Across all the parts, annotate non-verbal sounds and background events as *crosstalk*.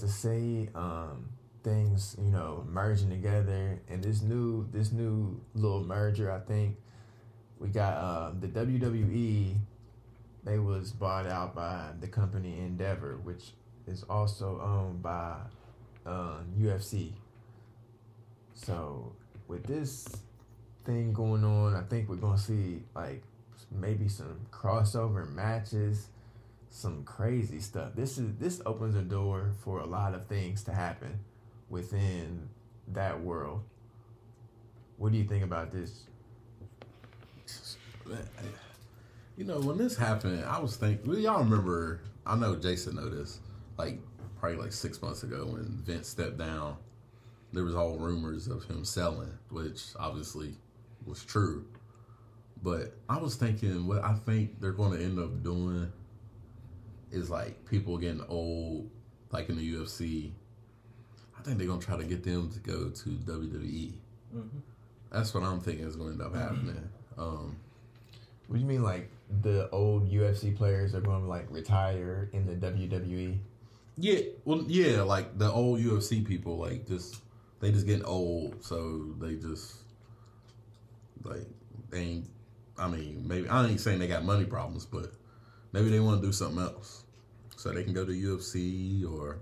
to say um, things, you know, merging together, and this new, this new little merger. I think we got uh, the WWE. They was bought out by the company Endeavor, which is also owned by um, UFC. So with this thing going on, I think we're gonna see like maybe some crossover matches, some crazy stuff. This is this opens a door for a lot of things to happen within that world. What do you think about this? You know, when this happened, I was thinking. Well, y'all remember? I know Jason noticed. Like probably like six months ago when Vince stepped down, there was all rumors of him selling, which obviously was true. But I was thinking, what I think they're going to end up doing is like people getting old, like in the UFC. I think they're gonna try to get them to go to WWE. That's what I'm thinking is going to end up happening. Um, What do you mean, like the old UFC players are going to like retire in the? WWE? Yeah, well, yeah, like the old UFC people, like just they just getting old, so they just like they ain't. I mean, maybe I ain't saying they got money problems, but maybe they want to do something else, so they can go to UFC or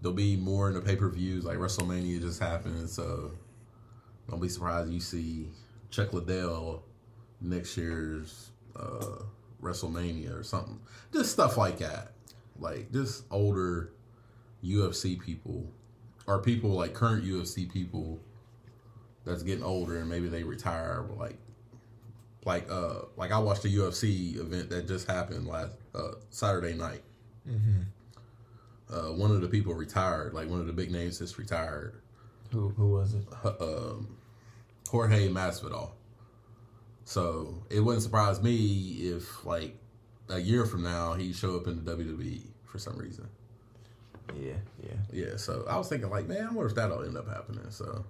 there'll be more in the pay per views. Like WrestleMania just happened, so don't be surprised you see Chuck Liddell next year's uh, WrestleMania or something. Just stuff like that. Like just older UFC people or people like current UFC people that's getting older and maybe they retire like like uh like I watched a UFC event that just happened last uh, Saturday night. Uh, one of the people retired, like one of the big names just retired. Who who was it? um, Jorge Masvidal. So it wouldn't surprise me if, like, a year from now, he show up in the WWE for some reason. Yeah, yeah. Yeah. So I was thinking, like, man, I wonder if that'll end up happening. So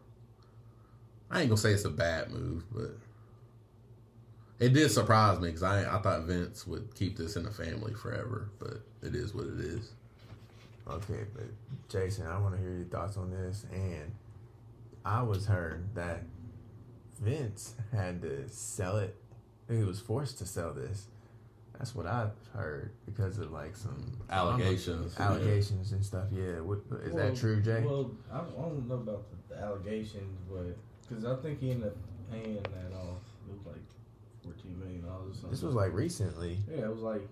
I ain't gonna say it's a bad move, but it did surprise me because I I thought Vince would keep this in the family forever, but it is what it is. Okay, but Jason, I want to hear your thoughts on this. And I was heard that Vince had to sell it. He was forced to sell this. That's what I've heard because of like some Allegations, yeah. allegations and stuff. Yeah, what, is Well, that true, Jay? Well, I don't, I don't know about the, the allegations, but because I think he ended up paying that off. It was like fourteen million dollars. this was like recently. yeah, it was like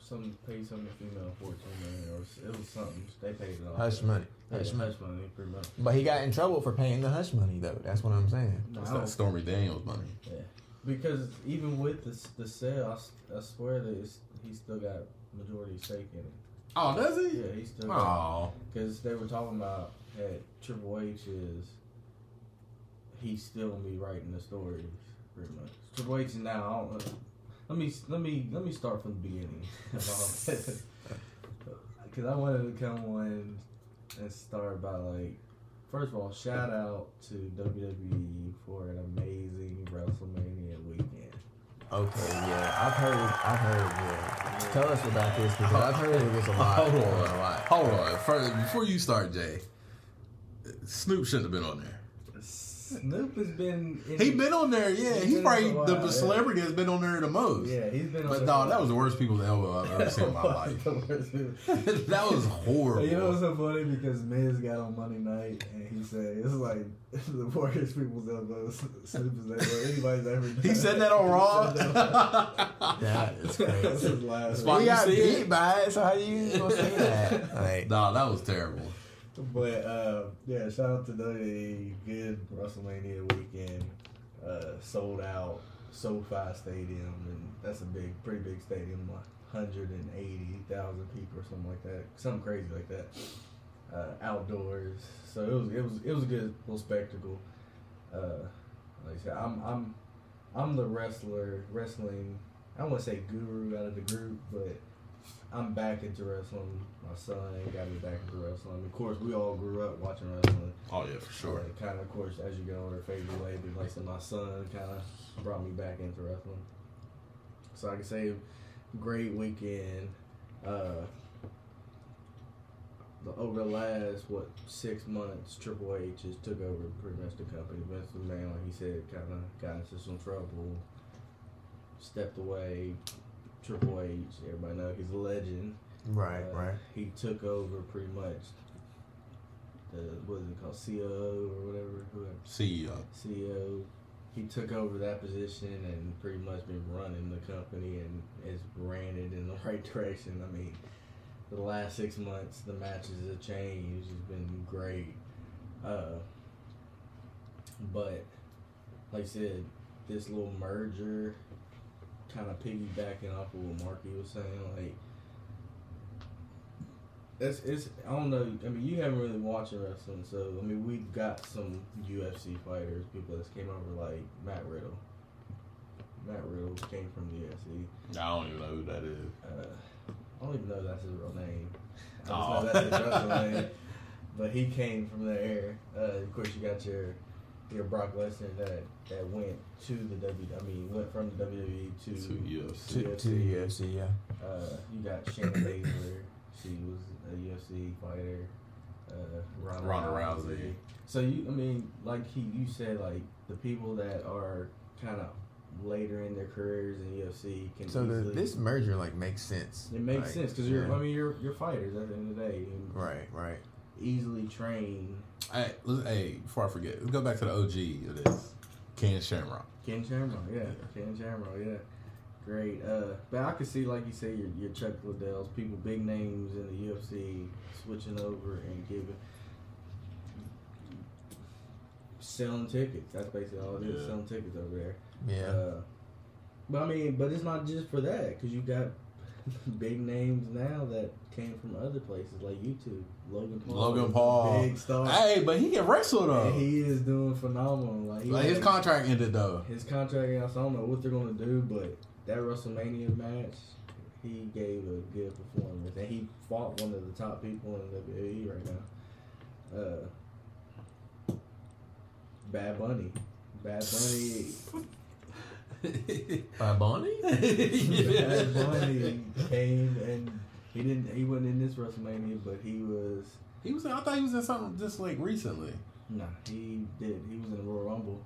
some paid some female fourteen million or s- it was something. They paid it off. Hush money. Yeah, Hush money. hush money, pretty much. But he got in trouble for paying the hush money, though. That's what I'm saying. No, It's that don't- Stormy Daniels money. Yeah, because even with the the sale, I swear that it's, he still got majority stake in it. Oh, does he? Yeah, he still. got Oh, Because they were talking about that Triple H is he still gonna be writing the stories pretty much. H now. I don't, let me let me let me start from the beginning. *laughs* Because *laughs* I wanted to come on and start by like, first of all, shout out to WWE for an amazing WrestleMania weekend. Okay, yeah, I've heard, I've heard. Yeah, tell us about this because I've heard it was a lot. Hold on, a lot. hold on. First, before you start, Jay, Snoop shouldn't have been on there. Snoop has been. In, He been on there, yeah. He's He been probably on the while, yeah. celebrity has been on there the most. Yeah, he's been. But on no, that was the worst people's elbow I've ever seen in my *laughs* life. The worst people. *laughs* that was horrible. You know what's so funny? Because Miz got on Monday night and he said it's like *laughs* the worst people's elbows Snoop has ever anybody's ever done. he said that on Raw. He said that. That is his last Why We got beat by it, so how you gonna say that? Like, nah, that was terrible. But uh, yeah, shout out to WWE. Good WrestleMania weekend. Uh, sold out SoFi Stadium, and that's a big, pretty big stadium. Like 180,000 people or something like that. Something crazy like that. Uh, outdoors, so it was it was it was a good little spectacle. Uh, like I said, I'm I'm I'm the wrestler wrestling. I don't want to say guru out of the group, but I'm back into wrestling. My son got me back into wrestling. Of course, we all grew up watching wrestling. Oh yeah, for sure. kind of, of course, as you get older, fade away. But like I said, my son kind of brought me back into wrestling. So I can say, great weekend. Uh, the, over the last what six months, Triple H has took over pretty much the company. Vince McMahon, like he said, kind of got into some trouble. Stepped away. Triple H, everybody know he's a legend. right, Uh, right. He took over pretty much the what is it called, COO or whatever, whoever CEO. CEO. He took over that position and pretty much been running the company and has ran it in the *laughs* right direction. I mean, the last six months, the matches have changed. It's been great. Uh, but like I said, this little merger, kind of piggybacking off of what Marky was saying, like it's it's I don't know. I mean, you haven't really watched wrestling, so I mean, we've got some UFC fighters, people that came over like Matt Riddle. Matt Riddle came from the UFC. I don't even know who that is. Uh, I don't even know if that's his real name. I just Oh. know that's his wrestling name. *laughs* But he came from there. Uh, of course, you got your your Brock Lesnar that that went to the W. I mean, went from the WWE to, To UFC. To, to the UFC, yeah. Uh, you got Shayna Baszler. She was a UFC fighter. Uh, Ronda, Ronda Rousey. So you, I mean, like he, you said, like the people that are kind of later in their careers in UFC can. So the, this merger like makes sense. it makes Like, sense because you're. I mean, you're you're fighters at the end of the day. And right, right. Easily trained. Hey, hey, before I forget, let's go back to the OG of this. Ken Shamrock. Ken Shamrock, yeah. Ken Shamrock, yeah. Great. Uh, but I could see, like you say, your, your Chuck Liddell's, people, big names in the UFC, switching over and giving, selling tickets. That's basically all it is, Yeah. selling tickets over there. Yeah. Uh, but I mean, but it's not just for that, because you got *laughs* big names now that came from other places, like YouTube. Logan Paul. Logan Paul. Big star. Hey, but he can wrestle though. And he is doing phenomenal. Like, like his contract ended though. his contract, I don't know what they're gonna do, but that WrestleMania match, he gave a good performance, and he fought one of the top people in the WWE right now. Uh, Bad Bunny, Bad Bunny, *laughs* By Bonnie? *laughs* Bad Bunny came and he didn't. He wasn't in this WrestleMania, but he was. he was. I thought he was in something just like recently. Nah, he did. He was in the Royal Rumble.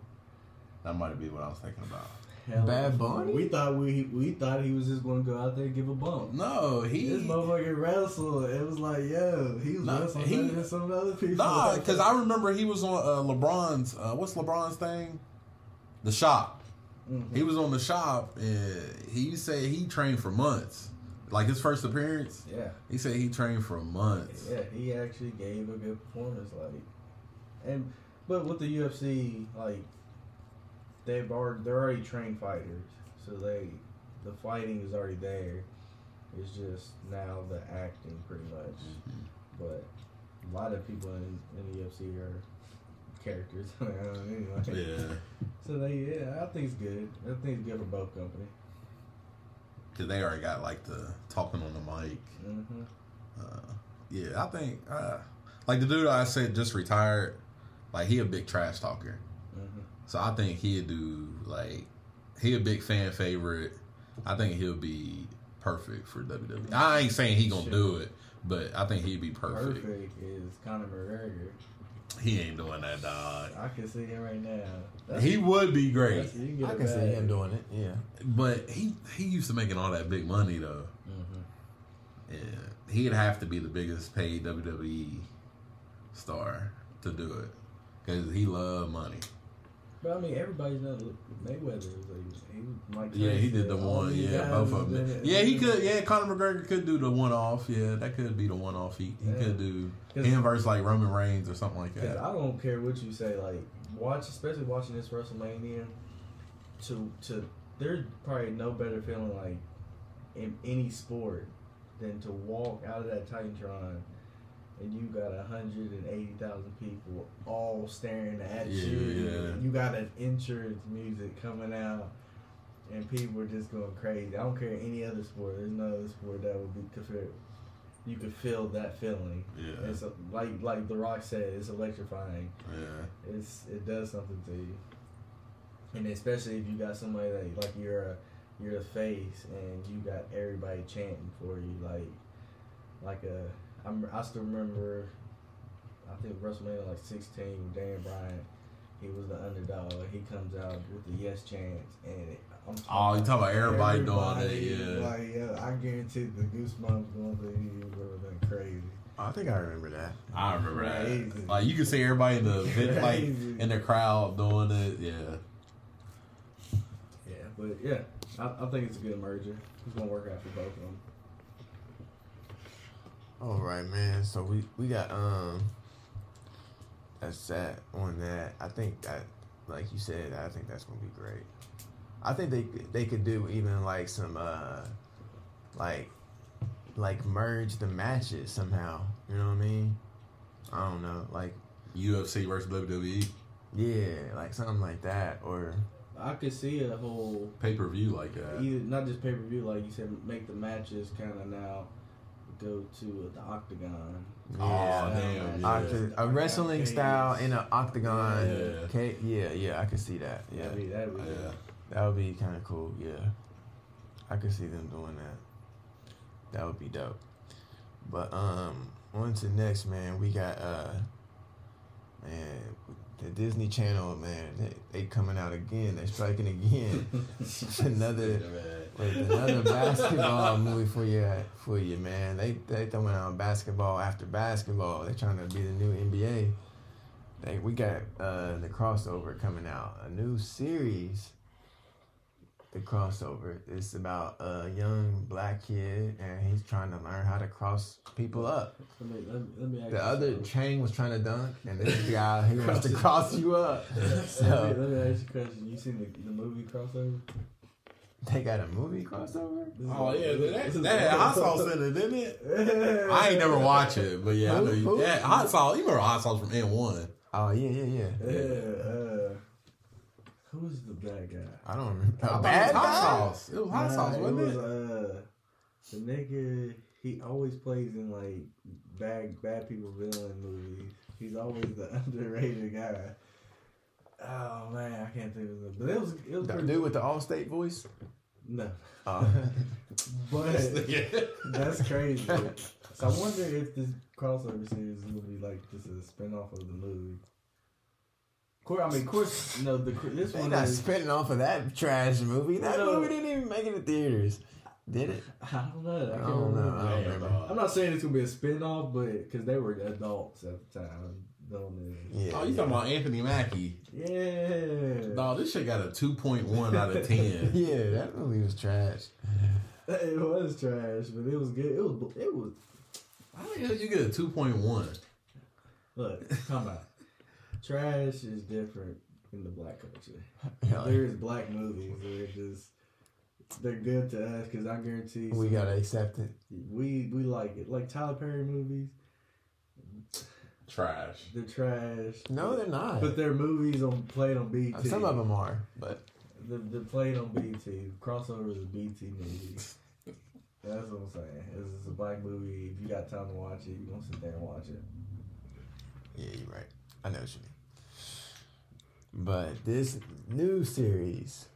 That might be what I was thinking about. Hell, Bad Bunny? We thought we we thought he was just gonna go out there and give a bump. No, he This he. motherfucker wrestled. It was like, yo, he was Nah, wrestling he- than some other people. Nah, because I remember he was on uh, LeBron's. Uh, what's LeBron's thing? The shop. Mhm. He was on the shop, and he said he trained for months. Like his first appearance, Yeah, he said he trained for months. yeah, he actually gave a good performance. Like, and but with the UFC, like they've already they're already trained fighters, so they the fighting is already there. It's just now the acting, pretty much. Mm-hmm. But a lot of people in, in the UFC are characters. *laughs* anyway. Yeah, So they, yeah, I think it's good. I think it's good for both companies. because they already got like the talking on the mic. hmm Uh, yeah, I think uh, like the dude I said just retired. Like he a big trash talker. hmm So I think he'd do like he a big fan favorite. I think he'll be perfect for WWE. I ain't saying he gonna do it, but I think he'd be perfect. Perfect is Conor McGregor. He ain't doing that, dog. I can see him right now. That's- He would be great, that's- you get I a can see him doing it. Yeah. but he he used to making all that big money though. Mhm. And he'd have to be the biggest paid WWE star to do it because he loved money. But I mean, everybody's not Mayweather. Like, he Yeah, he did the one. Yeah, both of them. Yeah, he could. Yeah, Conor McGregor could do the one off. Yeah, that could be the one off. He, he Yeah. could do him versus like Roman Reigns or something like that. I don't care what you say, like watch, especially watching this WrestleMania. To to, there's probably no better feeling like in any sport than to walk out of that Titantron and you got hundred and eighty thousand people all staring at Yeah, you. yeah. You got an entrance music coming out. And people are just going crazy. I don't care any other sport. There's no other sport that would be compared. You could feel that feeling. Yeah, It's a, like like The Rock said, it's electrifying. yeah, It's it does something to you, and especially if you got somebody that like you're a you're a face and you got everybody chanting for you, like like a I'm I still remember, I think WrestleMania like 16, Dan Bryan, he was the underdog. He comes out with the yes chance, and it, I'm Oh, you talking about everybody doing everybody, it, yeah. Like yeah, I guarantee the goosebumps going through you would have been crazy. I think I remember that. I remember that. Like you can see everybody in the *laughs* vid- like in the crowd doing it. Yeah, Yeah, but yeah, I, I think it's a good merger. It's gonna work out for both of them. All right, man. So we we got um. That's that on that. I think that, like you said, I think that's gonna be great. I think they they could do even like some uh, like, like merge the matches somehow. You know what I mean? I don't know, like UFC versus. WWE yeah, like something like that, or I could see a whole pay per view like that. either not just pay per view like you said, make the matches kind of now go to the octagon. Aw, yeah, damn, yeah. Octa- a wrestling style in an octagon. Yeah. ca- yeah, yeah, I could see that. Yeah. That'd be, that'd be Yeah. That would be kind of cool. Yeah, I could see them doing that. That would be dope. But um, on to next, man. We got uh, man, the Disney Channel, man. They, they coming out again. They're striking again. *laughs* another, like, another basketball movie for you, for you, man. They they throwing out basketball after basketball. They're trying to be the new NBA. They we got uh the crossover coming out, a new series the crossover. It's about a young black kid and he's trying to learn how to cross people up. Let me, let me, let me ask The other something. Chang was trying to dunk and this guy he wants to cross you up. *laughs* let, me, So let me ask you a question. You seen the, the movie crossover? *laughs* they got a movie crossover? Oh yeah, this that, is- that hot sauce in it, didn't it? *laughs* I ain't never watch it, but yeah, I know you. Who? Yeah, hot sauce. You remember hot sauce from N one? Oh yeah, yeah, yeah. Yeah. Uh, who was the bad guy? I don't remember. I A bad it was hot guy? sauce. It was hot Nah, sauce, wasn't was, it? Uh, the nigga, he always plays in like bad bad people villain movies. He's always the *laughs* underrated guy. Oh man, I can't think of it. But it was it was The dude with the Allstate voice? no. Oh. *laughs* But Yeah. that's crazy. so *laughs* I wonder if this crossover series is gonna be like just a spin-off of the movie. Of course, I mean, of course, no. The this they one not is. spinning off of that trash movie. That No. movie didn't even make it to theaters. Did it? I don't know. I, I don't know. I don't remember. I'm not saying it's gonna be a spin-off, but because they were adults at the time, Yeah. Oh, you talking about Anthony Mackie? Yeah. No, this shit got a two point one out of *laughs* ten. Yeah, that movie was trash. *sighs* It was trash, but it was good. It was. It was. How the hell you get a two point one? Look, come on. Trash is different in the black culture. *laughs* Yeah, There's black movies that are just they're good to us because I guarantee we gotta accept it. we we like it like Tyler Perry movies. Trash. They're trash. No, they're not. But they're movies on played on BET. Some of them are, but They're, they're played on BET. Crossover is a BET movie. That's what I'm saying. It's, it's a black movie. If you got time to watch it, you gonna sit there and watch it. yeah, you're right. I know what you mean. But this new series,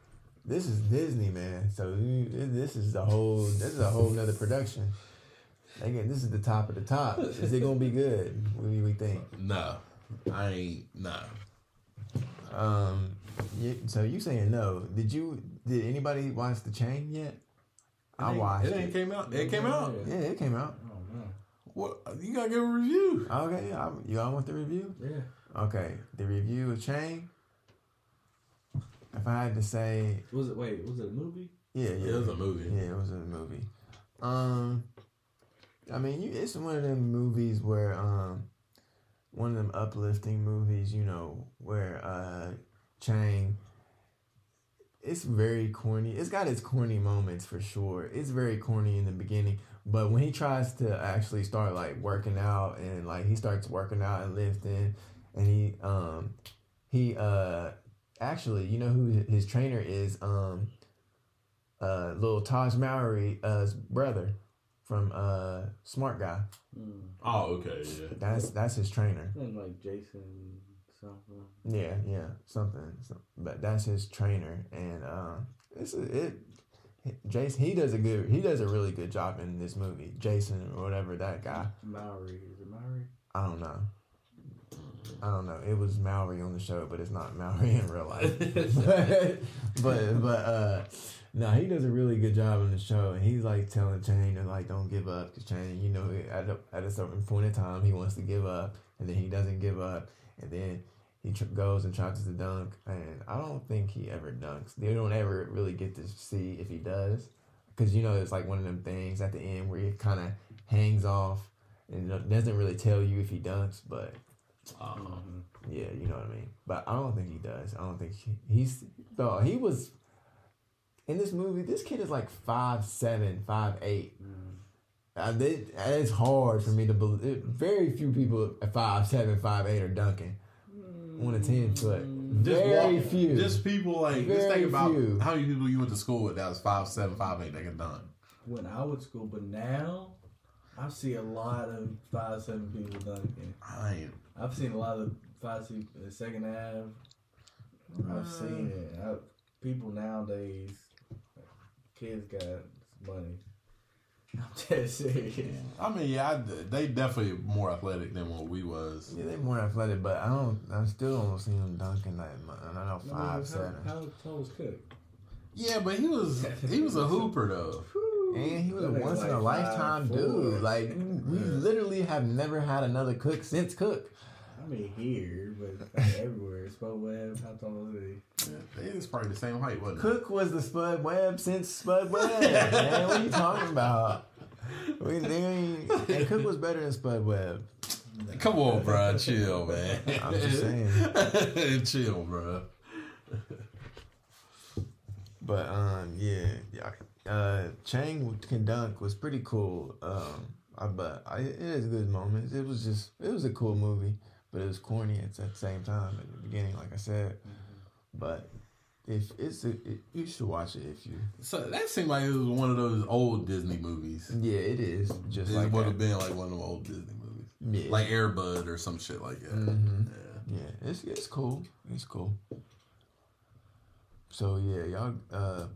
this is Disney, man. So this is a whole, this is a whole nother production. Again, this is the top of the top. Is it gonna be good? What do we think? No, I ain't. No, Um, you, so you saying no? Did you? Did anybody watch the Chang yet? I watched It ain't it. came out. It came out. Yeah, it came out. Oh no. What? You gotta give a review. Okay, I, you all want the review? Yeah. Okay, the review of Chang. If I had to say, Was it? Wait. Was it a movie? yeah, yeah, It was a movie. Yeah, it was a movie. Um, I mean, you, it's one of them movies where um, one of them uplifting movies, you know, where uh, Chang. It's very corny. It's got its corny moments for sure. It's very corny in the beginning, but when he tries to actually start like working out and like he starts working out and lifting, and he um he uh actually you know who his trainer is um uh little Tahj Mowry uh's brother from uh Smart Guy. Mm. Oh, okay, yeah. That's that's his trainer. I think like Jason something. Yeah, yeah, something. some- but that's his trainer, and um, it's it. Jason, he does a good, he does a really good job in this movie. Jason or whatever that guy. Mowry. Is it Mowry? I don't know. I don't know. It was Mowry on the show, but it's not Mowry in real life. but *laughs* *laughs* but but uh, no, he does a really good job in the show, and he's like telling Chang to like don't give up, cause Chang, you know, at a, at a certain point in time, he wants to give up, and then he doesn't give up, and then he tr- goes and tries to dunk, and I don't think he ever dunks. They don't ever really get to see if he does, cause you know it's like one of them things at the end where he kind of hangs off and doesn't really tell you if he dunks, but Uh, yeah, you know what I mean. But I don't think he does. I don't think he, he's though he was in this movie. This kid is like five seven, five eight. Uh, they, it's hard for me to believe. Very few people at five seven, five eight are dunking on a ten foot. just Very walk- few. Just people like just Very think about few. how many people you went to school with that was five seven, five eight that can dunk. When I was school, but now I see a lot of five seven people dunking. I ain't. I've seen a lot of five six uh, second half. I've seen it. I, people nowadays, kids got money. *laughs* I'm just serious. I mean, yeah, I, they definitely more athletic than what we was. Yeah, they more athletic, but I don't. I still don't see him dunking that much. I know I mean, five how, seven. How tall was Cook? Yeah, but he was he was a *laughs* hooper though. And he was a That nigga once in a lifetime 5'4". dude. Like we literally have never had another cook since Cook. I mean here, but I *laughs* everywhere. Spud Webb, how tall is he? Yeah, he was probably the same height, wasn't he? Cook was the Spud Webb since Spud Webb. man, what are you talking about? We, they ain't- and Cook was better than Spud Webb. Come on, bro, chill, man. I'm just saying. *laughs* chill, bro. But um, yeah, yeah. Uh, Chang can dunk was pretty cool. Um, I, but I, it has good moments. It was just it was a cool movie, but it was corny at the same time at the beginning, like I said. But if it's a, it, you should watch it if you. So that seemed like it was one of those old Disney movies. Yeah, it is just It like would have been like one of them old Disney movies, Yeah, like Air Bud or some shit like that. Mhm. Yeah. Yeah, it's it's cool. It's cool. So yeah, y'all uh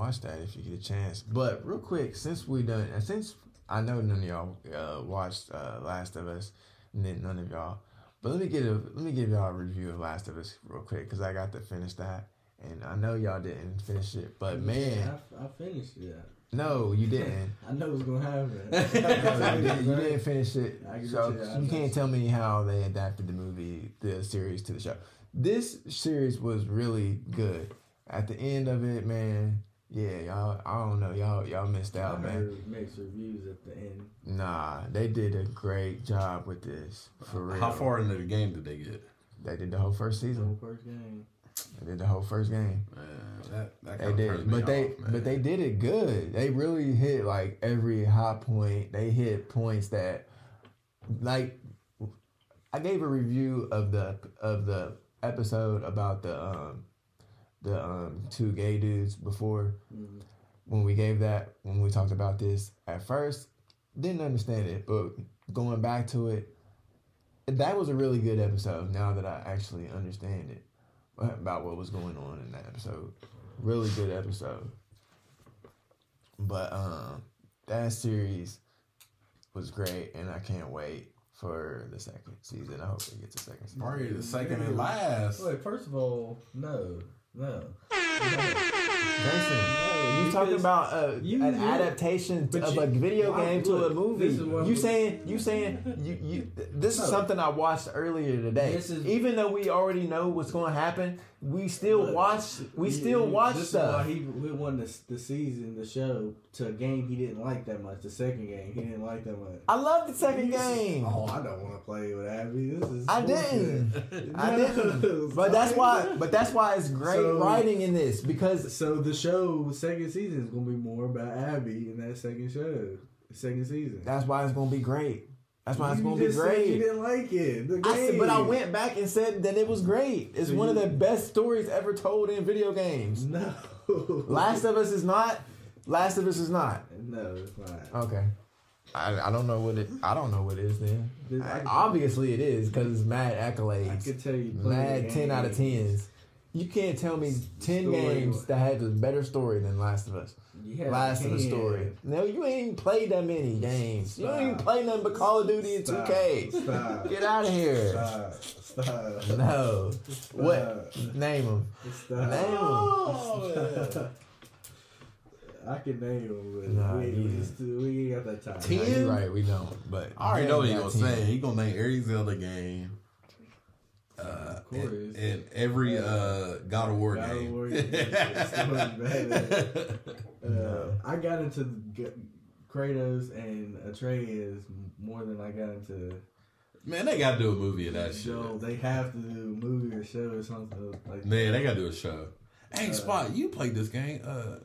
watch that if you get a chance. But real quick, since we done and since I know none of y'all uh watched uh Last of Us, and then none of y'all. But let me get a let me give y'all a review of Last of Us real quick because I got to finish that, and I know y'all didn't finish it. But man, I, I finished it. no, you didn't. *laughs* I know what's gonna happen. No, *laughs* you, didn't you didn't *laughs* finish it. So you, you can't tell me how they adapted the movie, the series to the show. This series was really good. At the end of it, man, yeah, y'all, I don't know, y'all, y'all missed I out, man. heard mixed reviews at the end. Nah, they did a great job with this for real. How far into the game did they get? They did the whole first The season. whole first game. They did the whole first game. Man, that, that They did, me but they, off, but they did it good. They really hit like every high point. They hit points that, like, I gave a review of the of the episode about the um the um two gay dudes before. Mhm. when we gave that when we talked about this at first didn't understand it but going back to it that was a really good episode now that I actually understand it about what was going on in that episode. Really good episode. But um that series was great and I can't wait for the second season. I hope it gets a second season. Probably the second and last. Wait, first of all, no, no. Jason, No, you talking about uh, you- an you- adaptation of you- a video why- game to a movie? this is what You I'm- saying you saying you you this is No. something I watched earlier today. Is- Even though we already know what's going to happen, we still Look, watch we still watch this stuff. Is why he, he won the, the season, the show, to a game he didn't like that much. The second game he didn't like that much. I love the second game. Oh, I don't want to play with Abby. This is. I didn't. *laughs* I didn't. But that's why. But that's why it's great So- writing in this because So the show, second season, is gonna be more about Abby in that second show, second season. that's why it's gonna be great. That's why it's You gonna be great. You didn't like it. The I said, but I went back and said that it was great. It's So one of the best stories ever told in video games. No. Last of Us is not. Last of Us is not. No, it's not. Okay. I, I don't know what it. I don't know what it is then. I- obviously it is because it's mad accolades. I could tell you. mad ten out of tens. You can't tell me ten games that had a better story than Last of Us. Yeah, Last I of Us can. story. No, you ain't even played that many games. You don't even Stop. play nothing but Call of Duty and Stop. 2K. Stop. Get out of here. Stop. Stop. No. Stop. What? Name them. Name them. I can name them, but Nah, we, you- we, just, we ain't got that time. Ten? No, you're right. We don't. But I already know what he got gonna 10. say. He gonna name every Zelda game. Uh, Of course. and, and every uh, God of War God of game. War game. *laughs* It's so bad. Uh, I got into G- Kratos and Atreus more than I got into. Man, they gotta do a movie of that shit. They have to do a movie or show or something like. Man, they gotta do a show. Hey, Uh, Spot, you played this game, uh,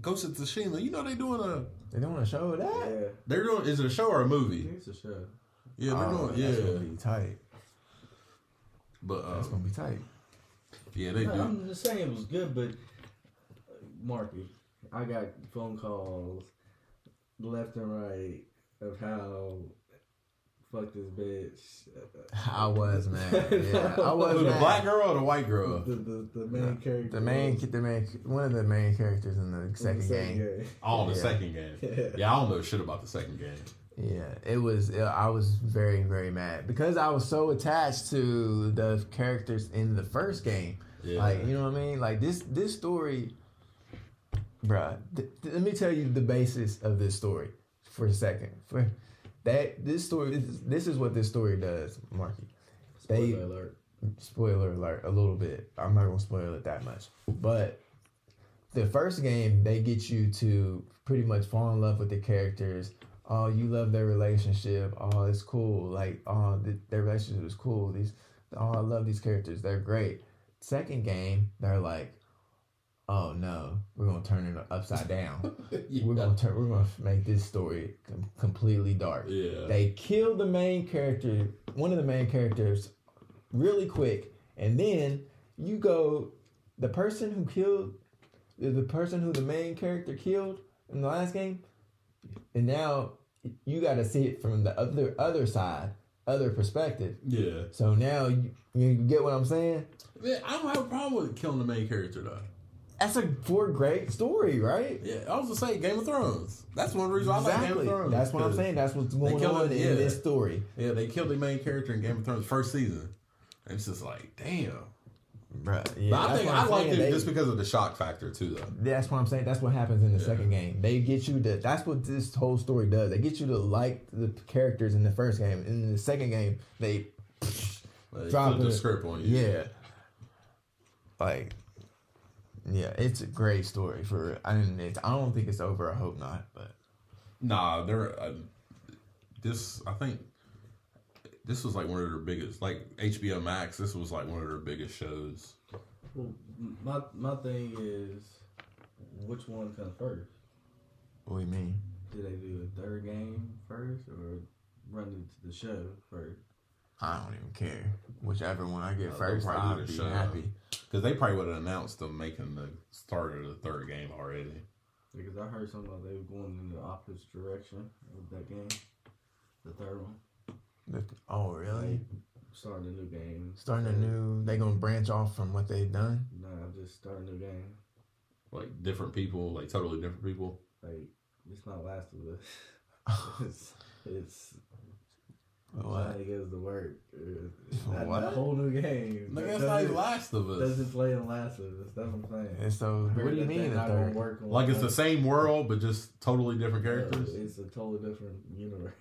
Ghost of Tsushima. You know they doing a. They don't want to show that. Yeah, They're doing. Is it a show or a movie? think it's a show. Yeah, they're Oh, doing. That's Yeah, gonna be tight. But That's uh, gonna be tight. yeah, they No, do. I'm just saying it was good, but uh, Marky, I got phone calls left and right of how fuck this bitch. I was mad. *laughs* Yeah, I was Who, the mad. black girl or the white girl? The, the, the main character. The main, the main, one of the main characters in the in the second game. game. Oh, the Yeah. second game. *laughs* Yeah. Yeah, I don't know shit about the second game. Yeah, it was. I was very, very mad because I was so attached to the characters in the first game. Yeah. Like, you know what I mean? Like this, this story, bruh. Th- th- let me tell you the basis of this story for a second. For that, this story, this, this is what this story does, Marky. They- Spoiler alert. spoiler alert a little bit i'm not gonna spoil it that much but the first game they get you to pretty much fall in love with the characters oh you love their relationship. Oh it's cool. Like oh th- their relationship is cool. These oh i love these characters. They're great. Second game they're like oh no. We're gonna turn it upside down. *laughs* We're gonna turn we're gonna make this story com- completely dark. Yeah. they kill the main character, one of the main characters, really quick, and then you go, the person who killed, the person who the main character killed in the last game, and now you got to see it from the other other side, other perspective. yeah. So now you, you get what I'm saying? Man, I don't have a problem with killing the main character though. That's a for a great story, right? Yeah, I was gonna say Game of Thrones. That's one reason I like Game of Thrones. That's what I'm saying. That's what's going on it, in yeah. this story. Yeah, they killed the main character in Game of Thrones first season. And it's just like, damn. Bruh, yeah, but I think I saying. it just because of the shock factor too, though. That's what I'm saying. That's what happens in the Yeah. second game. They get you to. That's what this whole story does. They get you to like the characters in the first game. And in the second game, they *laughs* Like, Drop the script on you. yeah, like yeah, it's a great story for. I mean, it's, I don't think it's over. I hope not. But Nah, they're uh, this. I think this was like one of their biggest, like HBO Max. This was like one of their biggest shows. Well, my my thing is, which one comes first? what do you mean? Did they do a third game first or run into the show first? I don't even care. Whichever one I get Uh, first, probably I'll be show. happy. Because they probably would have announced them making the start of the third game already. Because I heard something about they were going in the opposite direction of that game. The third one. The- Oh, really? Starting a new game. Starting a new, they gonna branch off from what they've done. Nah, I'm just starting a new game. Like different people, like totally different people. Like, it's not Last of Us. *laughs* it's, it's What? trying to get us to work. Uh, That, What? that whole new game. Like, That that's not Last of Us. Doesn't play in Last of Us. That's what I'm saying. And so, what do you mean they're the third? work Like it's the same world, but just totally different characters. Yeah, it's a totally different universe. *laughs*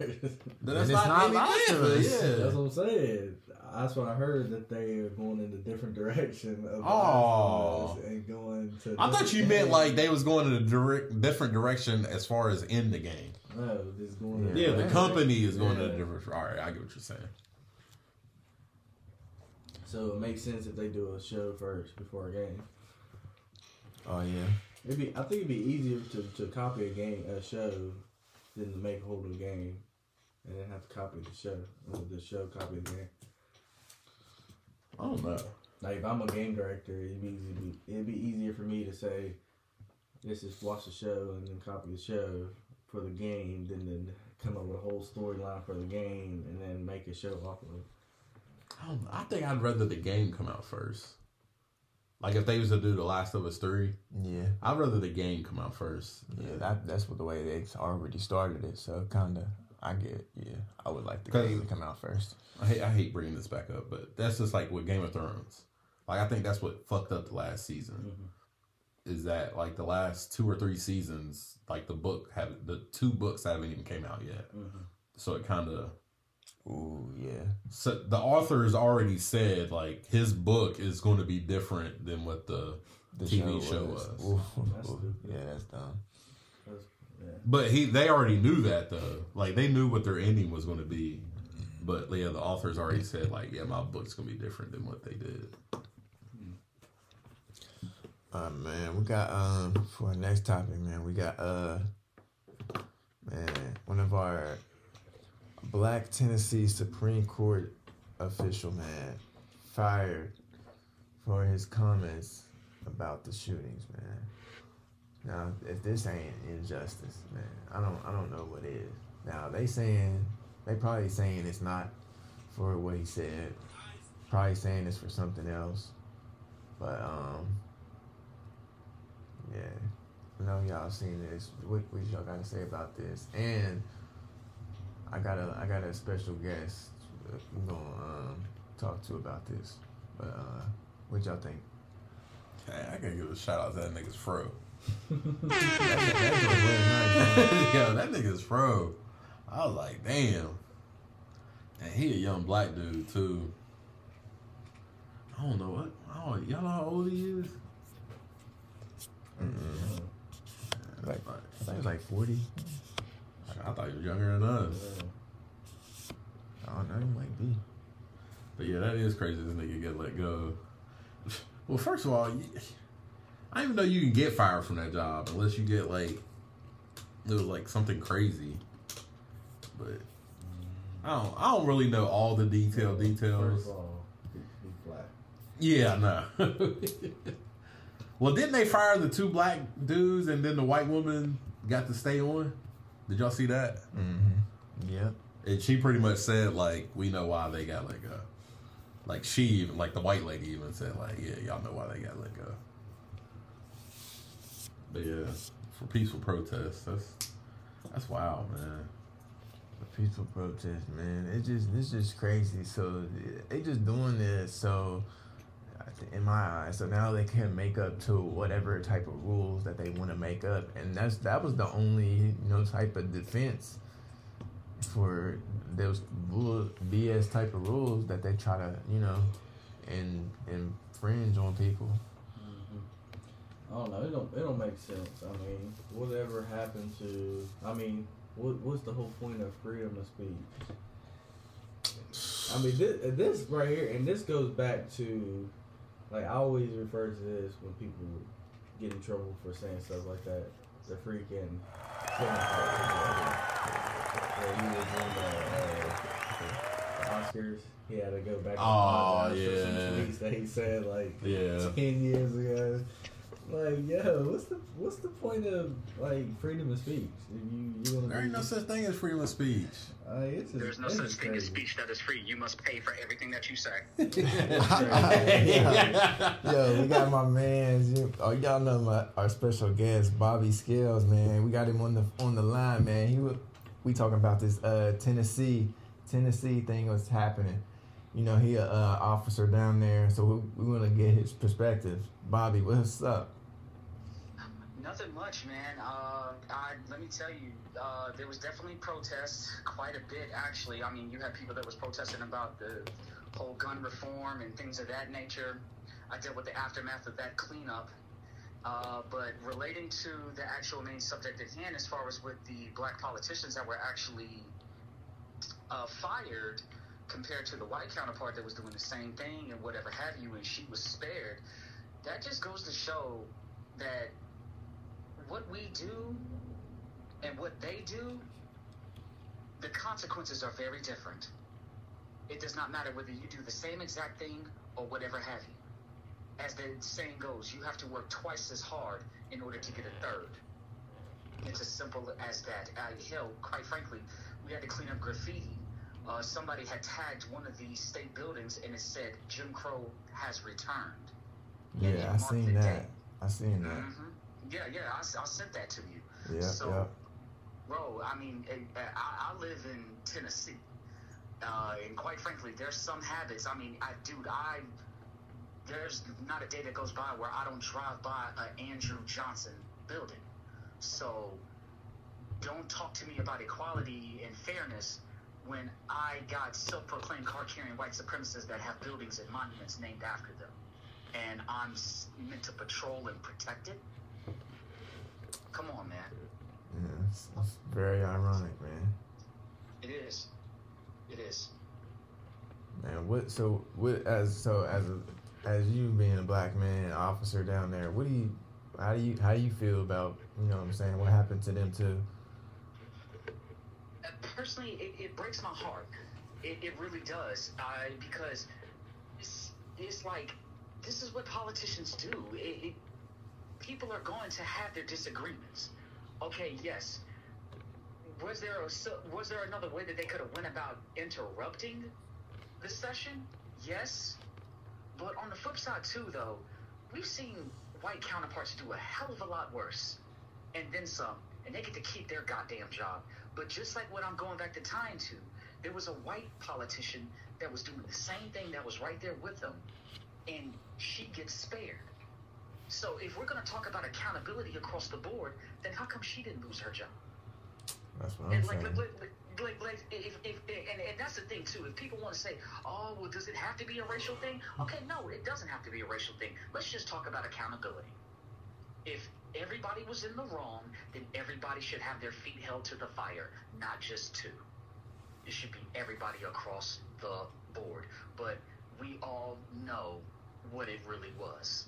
Then And it's not Last of Us. Yeah. That's what I'm saying. That's what I heard that they are going in a different direction of Oh. Last of Us and going to. I thought different you meant like they was going in a direct, different direction as far as in the game. Oh, no, just going. in Yeah, the company is going in Yeah. a different. All right, I get what you're saying. So it makes sense if they do a show first before a game. Oh yeah. It'd be, I think it'd be easier to, to copy a game, a show, than to make a whole new game, and then have to copy the show. Or the show copy the game. I don't know. Like if I'm a game director, it'd be easy. It'd be easier for me to say, "Let's just watch the show and then copy the show for the game, than then come up with a whole storyline for the game and then make a show off of it." I, don't, I think I'd rather the game come out first. Like if they was to do The Last of Us three, Yeah. I'd rather the game come out first. Yeah, that that's what the way they already started it. So kind of, I get. It. Yeah, I would like the game to come out first. I hate, I hate bringing this back up, but that's just like with Game of Thrones. Like I think that's what fucked up the last season. Mm-hmm. Is that like the last two or three seasons, like the book have the two books haven't even came out yet. Mm-hmm. So it kind of Ooh, yeah. so the author has already said like his book is going to be different than what the, The TV show was. Ooh, That's *laughs* ooh, yeah, that's dumb. That's, yeah. But he they already knew that though. Like they knew what their ending was going to be. But yeah, the authors already said like, yeah, my book's going to be different than what they did. Uh, man, we got um for our next topic, man. We got uh, man, one of our Black Tennessee Supreme Court official, man, fired for his comments about the shootings, man. Now, if this ain't injustice, man, I don't, I don't know what is. Now they saying, they probably saying it's not for what he said. Probably saying it's for something else. But um, yeah, I know y'all seen this. What, what y'all got to say about this? And I got a I got a special guest I'm gonna um, talk to about this. But uh, what y'all think? Hey, I gotta give a shout out to that nigga's fro. That's, that's a really nice. man. Yo, that nigga's fro. I was like, damn. And he a young black dude too. I don't know what. I don't, y'all know how old he is? Mm-hmm. Like I think it's like forty. I thought he was younger than us. I don't know. He might be. But yeah, that is crazy. This nigga get let go. *laughs* Well, first of all, you- I didn't even know you can get fired from that job unless you get like it was like something crazy. But I don't. I don't really know all the detail details. First of all, he, he black. Yeah, no. know. *laughs* well, didn't they fire the two black dudes and then the white woman got to stay on? Did y'all see that? Mm-hmm. Yep. And she pretty much said like, we know why they got let go. Like she even like the white lady even said like, yeah, y'all know why they got let go. But yeah, for peaceful protests, that's that's wild, man. A peaceful protest, man. It's just it's just crazy. So they just doing this. So in my eyes, so now they can make up to whatever type of rules that they want to make up, and that's that was the only you know type of defense for those BS type of rules that they try to you know and infringe on people. Mm-hmm. I don't know. It don't. It don't make sense. I mean, whatever happened to? I mean, what what's the whole point of freedom of speech? I mean, this, this right here, and this goes back to, like, I always refer to this when people get in trouble for saying stuff like that. The freaking Kevin he was in the, uh, the Oscars. He had to go back. and Oh, apologize for some yeah. tweets that he said like Yeah. ten years ago. Like, yo, what's the what's the point of like freedom of speech? If you you want There ain't no such thing as freedom of speech. uh, it's just, There's no such just thing as speech that is free. You must pay for everything that you say. *laughs* Yo, we got my man. you- Oh, y'all know my our special guest, Bobby Scales, man. We got him on the on the line, man. He wa- we talking about this uh Tennessee Tennessee thing was happening. You know, he a uh, officer down there, so we, we want to get his perspective. Bobby, what's up? Nothing much, man. Uh, I, let me tell you, uh, there was definitely protests, quite a bit actually. I mean, you had people that was protesting about the whole gun reform and things of that nature. I dealt with the aftermath of that cleanup. Uh, but relating to the actual main subject at hand, as far as with the black politicians that were actually uh, fired compared to the white counterpart that was doing the same thing and whatever have you, and she was spared, that just goes to show that what we do and what they do, the consequences are very different. It does not matter whether you do the same exact thing or whatever have you. As the saying goes, you have to work twice as hard in order to get a third. It's as simple as that. Uh, hell, quite frankly, we had to clean up graffiti. Uh, somebody had tagged one of these state buildings and it said Jim Crow has returned. Yeah, I seen that. day. I seen that. hmm Yeah, yeah, I, I sent that to you. Yeah, So- yeah. Bro, I mean, eh, eh, I, I live in Tennessee, uh, and quite frankly, there's some habits. I mean, I, dude, I there's not a day that goes by where I don't drive by an Andrew Johnson building. So, don't talk to me about equality and fairness when I got self-proclaimed card-carrying white supremacists that have buildings and monuments named after them, and I'm meant to patrol and protect it. Come on, man. Yeah, it's, it's very ironic, man. It is. It is. Man, what? So what? As so as a, as you being a black man officer down there, what do you? How do you? How do you feel about? You know what I'm saying? What happened to them too? Uh, Personally, it, it breaks my heart. It, it really does. I because it's, it's like this is what politicians do. It, it, people are going to have their disagreements. Okay, yes. Was there a, was there another way that they could have went about interrupting the session? Yes. But on the flip side too, though, we've seen white counterparts do a hell of a lot worse, and then some, and they get to keep their goddamn job. But just like what I'm going back to tying to, there was a white politician that was doing the same thing that was right there with them, and she gets spared. So if we're going to talk about accountability across the board, then how come she didn't lose her job? That's what I'm And like, saying. like, like, like, like, if, if, and, and that's the thing too. If people want to say, "Oh, well, does it have to be a racial thing?" Okay, no, it doesn't have to be a racial thing. Let's just talk about accountability. If everybody was in the wrong, then everybody should have their feet held to the fire, not just two. It should be everybody across the board. But we all know what it really was.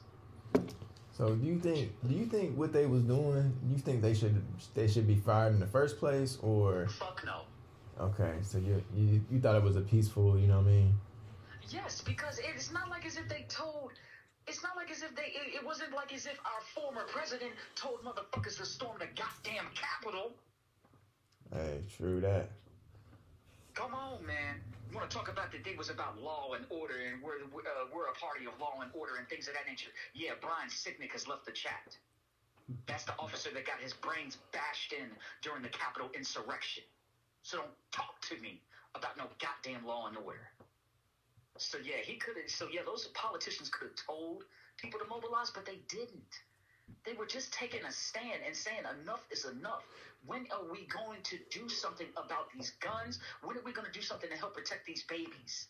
So do you think? Do you think what they was doing? You think they should they should be fired in the first place, or Fuck no. okay? So you you you thought it was a peaceful? You know what I mean? Yes, because it's not like as if they told. It's not like as if they. It, it wasn't like as if our former president told motherfuckers to storm the goddamn Capitol. Hey, true that. Come on, man. You want to talk about the day was about law and order, and we're uh, we're a party of law and order and things of that nature. Yeah, Brian Sicknick has left the chat. That's the officer that got his brains bashed in during the Capitol insurrection. So don't talk to me about no goddamn law and order. So yeah, he could have. So yeah, those politicians could have told people to mobilize, but they didn't. They were just taking a stand and saying enough is enough. When are we going to do something about these guns? When are we going to do something to help protect these babies?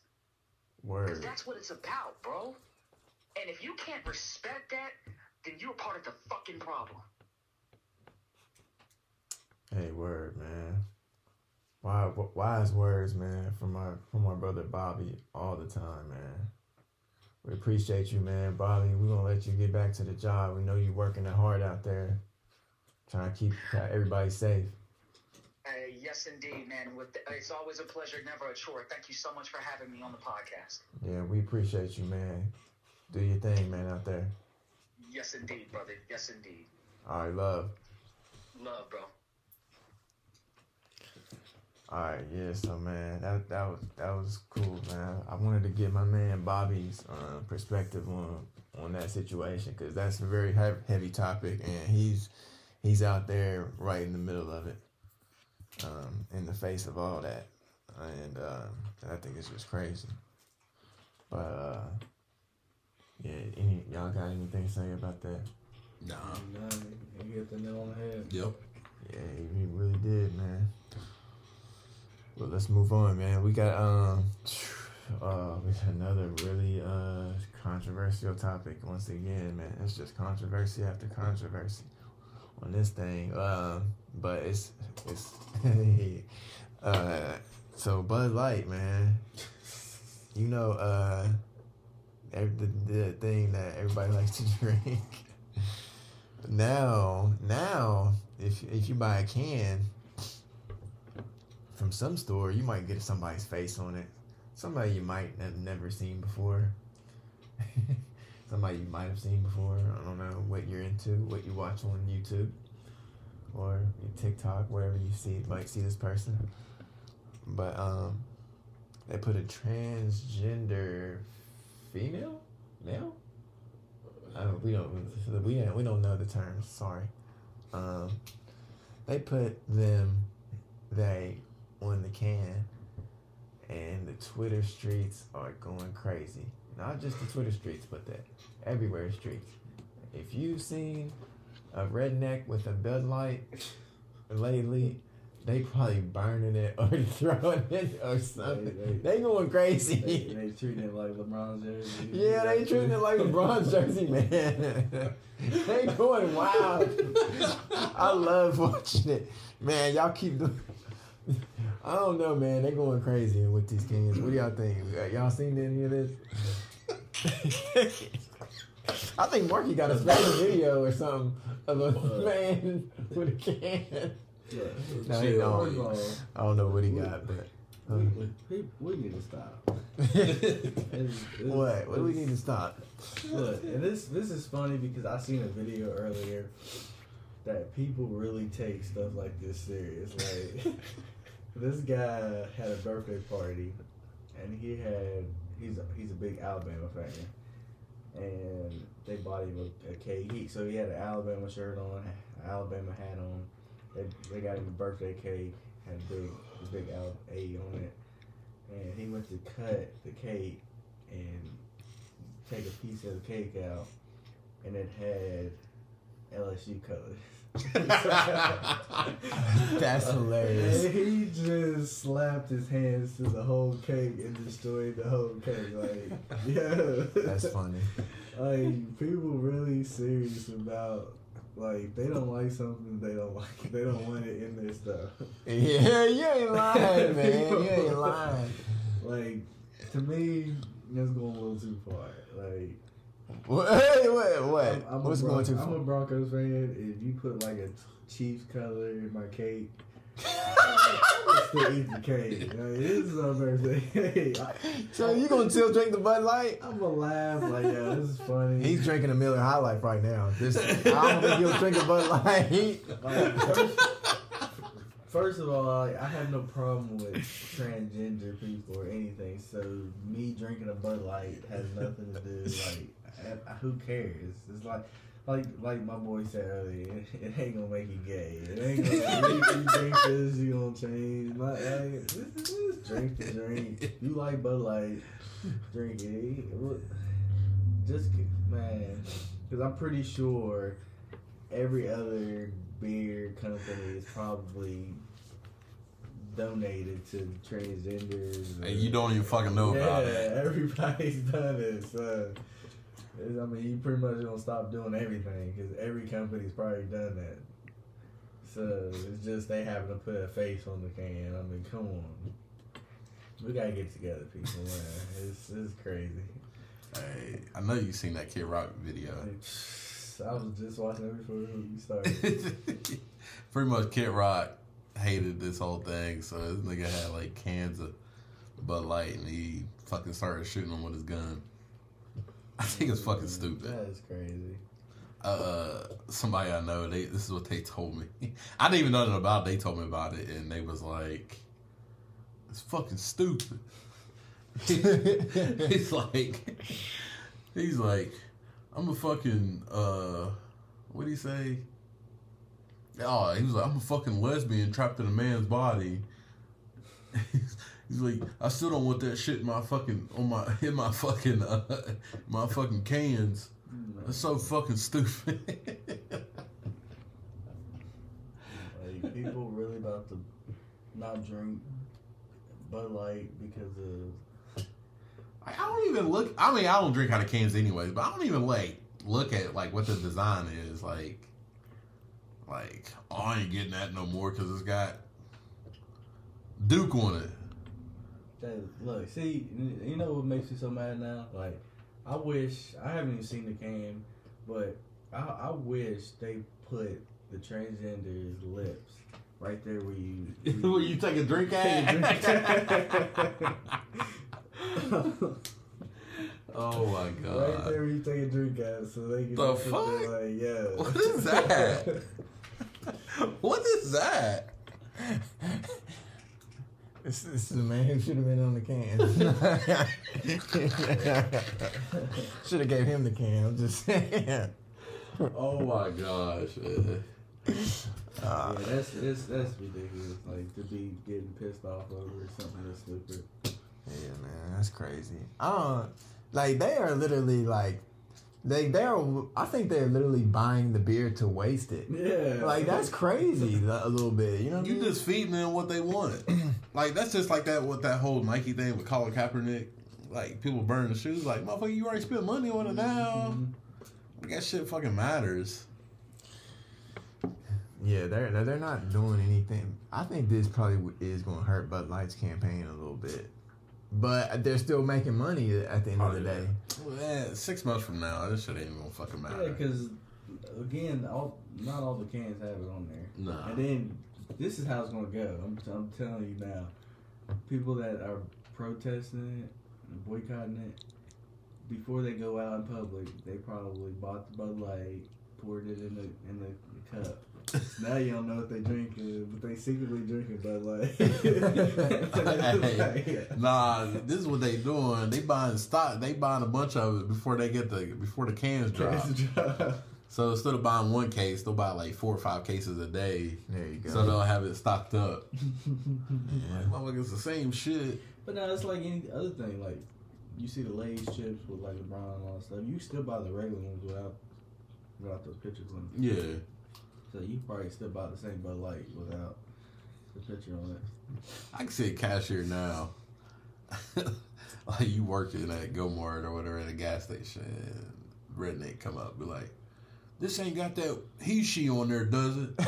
Because that's what it's about, bro. And if you can't respect that, then you're part of the fucking problem. Hey, word, man. Why, wise words, man, from my from our brother Bobby all the time, man. We appreciate you, man, Bobby. We're gonna let you get back to the job. We know you're working it hard out there, trying to keep everybody safe. Uh, Yes, indeed, man. With it's always a pleasure, never a chore. Thank you so much for having me on the podcast. Yeah, we appreciate you, man. Do your thing, man, out there. Yes, indeed, brother. Yes, indeed. All right, love. Love, bro. All right, yeah. So, man, that that was that was cool, man. I wanted to get my man Bobby's uh, perspective on on that situation because that's a very heavy, heavy topic, and he's he's out there right in the middle of it, um, in the face of all that, and uh, I think it's just crazy. But uh, yeah, any y'all got anything to say about that? Nah. Nah, you hit the nail on the head. Yep. Yeah, he really did, man. Well, let's move on, man. We got um, *sighs* uh, we got another really uh controversial topic once again, man. It's just controversy after controversy on this thing. Um, but it's it's *laughs* uh, so Bud Light, man. You know, uh, ev- the, the thing that everybody *laughs* likes to drink. *laughs* now, now, if if you buy a can from some store, you might get somebody's face on it. Somebody you might have never seen before. *laughs* somebody you might have seen before. I don't know what you're into, what you watch on YouTube or TikTok, wherever you see might see this person. But um, they put a transgender female, male. Don't, we don't we don't we don't know the terms. Sorry. Um, they put them they on the can, and the Twitter streets are going crazy. Not just the Twitter streets, but the everywhere streets. If you've seen a redneck with a Bud Light lately, they probably burning it or *laughs* throwing it or something. They- They, they- going They, crazy. they treating it like LeBron's jersey. Yeah, they treating it like LeBron's *laughs* jersey, man. *laughs* they going wild. I love watching it, man. Y'all keep doing. I don't know, man. They going crazy with these cans. What do y'all think? Uh, Y'all seen any of this? I think Marky got a special video or something of a man *laughs* with a can. Yeah. No, he don't. I don't know what he got, but. we, we, we need to stop. It's- *laughs* it's- what? What do we need to stop? Look, and this this is funny because I seen a video earlier that people really take stuff like this serious. Like *laughs* this guy had a birthday party, and he had he's a, he's a big Alabama fan, and they bought him a, a cake. So he had an Alabama shirt on, Alabama hat on. They they got him a birthday cake, had a big a big Al A on it, and he went to cut the cake and take a piece of the cake out, and it had LSU colors. *laughs* *laughs* That's hilarious. And he just slapped his hands to the whole cake and destroyed the whole cake. Like, *laughs* yeah. That's funny. like, people really serious about, like, they don't like something, they don't like it. They don't want it in their stuff. Yeah, you ain't lying, man. You *laughs* ain't lying. Like, to me, that's going a little too far. Like, What? Hey, what? What? I'm, I'm What's a going too I'm a? Broncos fan. If you put like a Chiefs color in my cake, *laughs* I still eat the cake. Like, this is my birthday. *laughs* So you gonna still drink the Bud Light? I'm gonna laugh like, yeah, this is funny. He's drinking a Miller High Life right now. This, *laughs* I don't think he'll drink a Bud Light. Like, first, first of all, like, I have no problem with transgender people or anything. So me drinking a Bud Light has nothing to do. Like, who cares? It's like. Like, like my boy said earlier, it, ain't gonna make you gay. It ain't gonna make you *laughs* drink this, you gonna change. My, like, this, this is drink the drink. You like Bud Light, drink it. Just man, because I'm pretty sure every other beer company is probably donated to transgenders. And you don't even fucking know yeah, about it. everybody's done it. So, I mean, you pretty much gonna stop doing everything because every company's probably done that. So it's just they happen to put a face on the can. I mean, come on, we gotta get together, people. Man, it's it's crazy. Hey, I know you seen that Kid Rock video. I was just watching it before you started. *laughs* Pretty much, Kid Rock hated this whole thing. So this nigga had like cans of Bud Light, and he fucking started shooting them with his gun. I think it's fucking stupid. That is crazy. uh somebody I know, they this is what they *laughs* told me. I didn't even know nothing about it. They told me about it and they was like it's fucking stupid. *laughs* he's like he's like I'm a fucking uh what do you say? Oh, he was like, I'm a fucking lesbian trapped in a man's body. *laughs* He's like, I still don't want that shit in my fucking on my *laughs* in my fucking uh, *laughs* my fucking cans. That's so fucking stupid. Like people really about to not drink Bud Light because of I I don't even look. I mean, I don't drink out of cans anyways, but I don't even like look at like what the design is like. Like, oh, I ain't getting that no more because it's got Duke on it. That, look, see, you know what makes me so mad now? Like, I wish I haven't even seen the can, but I, I wish they put the transgender's lips right there where you *laughs* Where you take a drink at? drink. *laughs* *laughs* oh my god! right there where you take a drink at, so they can The fuck? Like, yeah. What is that? what is that? This, this is the man who should have been on the can. *laughs* should have gave him the can. I'm just saying. Oh my gosh! Uh, yeah, that's it's, that's ridiculous. Like to be getting pissed off over something that's stupid. Yeah, man, that's crazy. I don't like they are literally like they they are. I think they're literally buying the beer to waste it. Yeah, Like that's crazy a little bit. You know what I You mean? just feeding them what they want. *clears throat* like that's just like that with that whole Nike thing with Colin Kaepernick. Like people burning the shoes. Like motherfucker, you already spent money on it mm-hmm. now. Like, that shit fucking matters. Yeah, they're they're- they're not doing anything. I think this probably is going to hurt Bud Light's campaign a little bit, but they're still making money at the end of oh, the Oh, yeah. day. Well, man, six months from now, this shit ain't gonna fucking matter. Yeah, matter. because again, all not all the cans have it on there. Nah. And then this is how it's gonna go. I'm, I'm telling you now. People that are protesting it and boycotting it, before they go out in public, they probably bought the Bud Light, poured it in the in the, cup. *laughs* Now you don't know what they drinking, but they secretly drinking Bud Light. *laughs* Hey, nah, this is what they doing. They buying stock. They buying a bunch of it before they get the before the cans drop. So instead of buying one case, they'll buy like four or five cases a day. There you go. So they'll have it stocked up. *laughs* Yeah. Like, it's the same shit. But now it's like any other thing. Like you see the Lay's chips with like LeBron and all that stuff. You still buy the regular ones without without those pictures on it. Yeah. So you probably still buy the same Bud Light without the picture on it. I can see a cashier now. *laughs* like you working at GoMart or whatever at a gas station, redneck come up, be like, "This ain't got that he she on there, does it?" *laughs*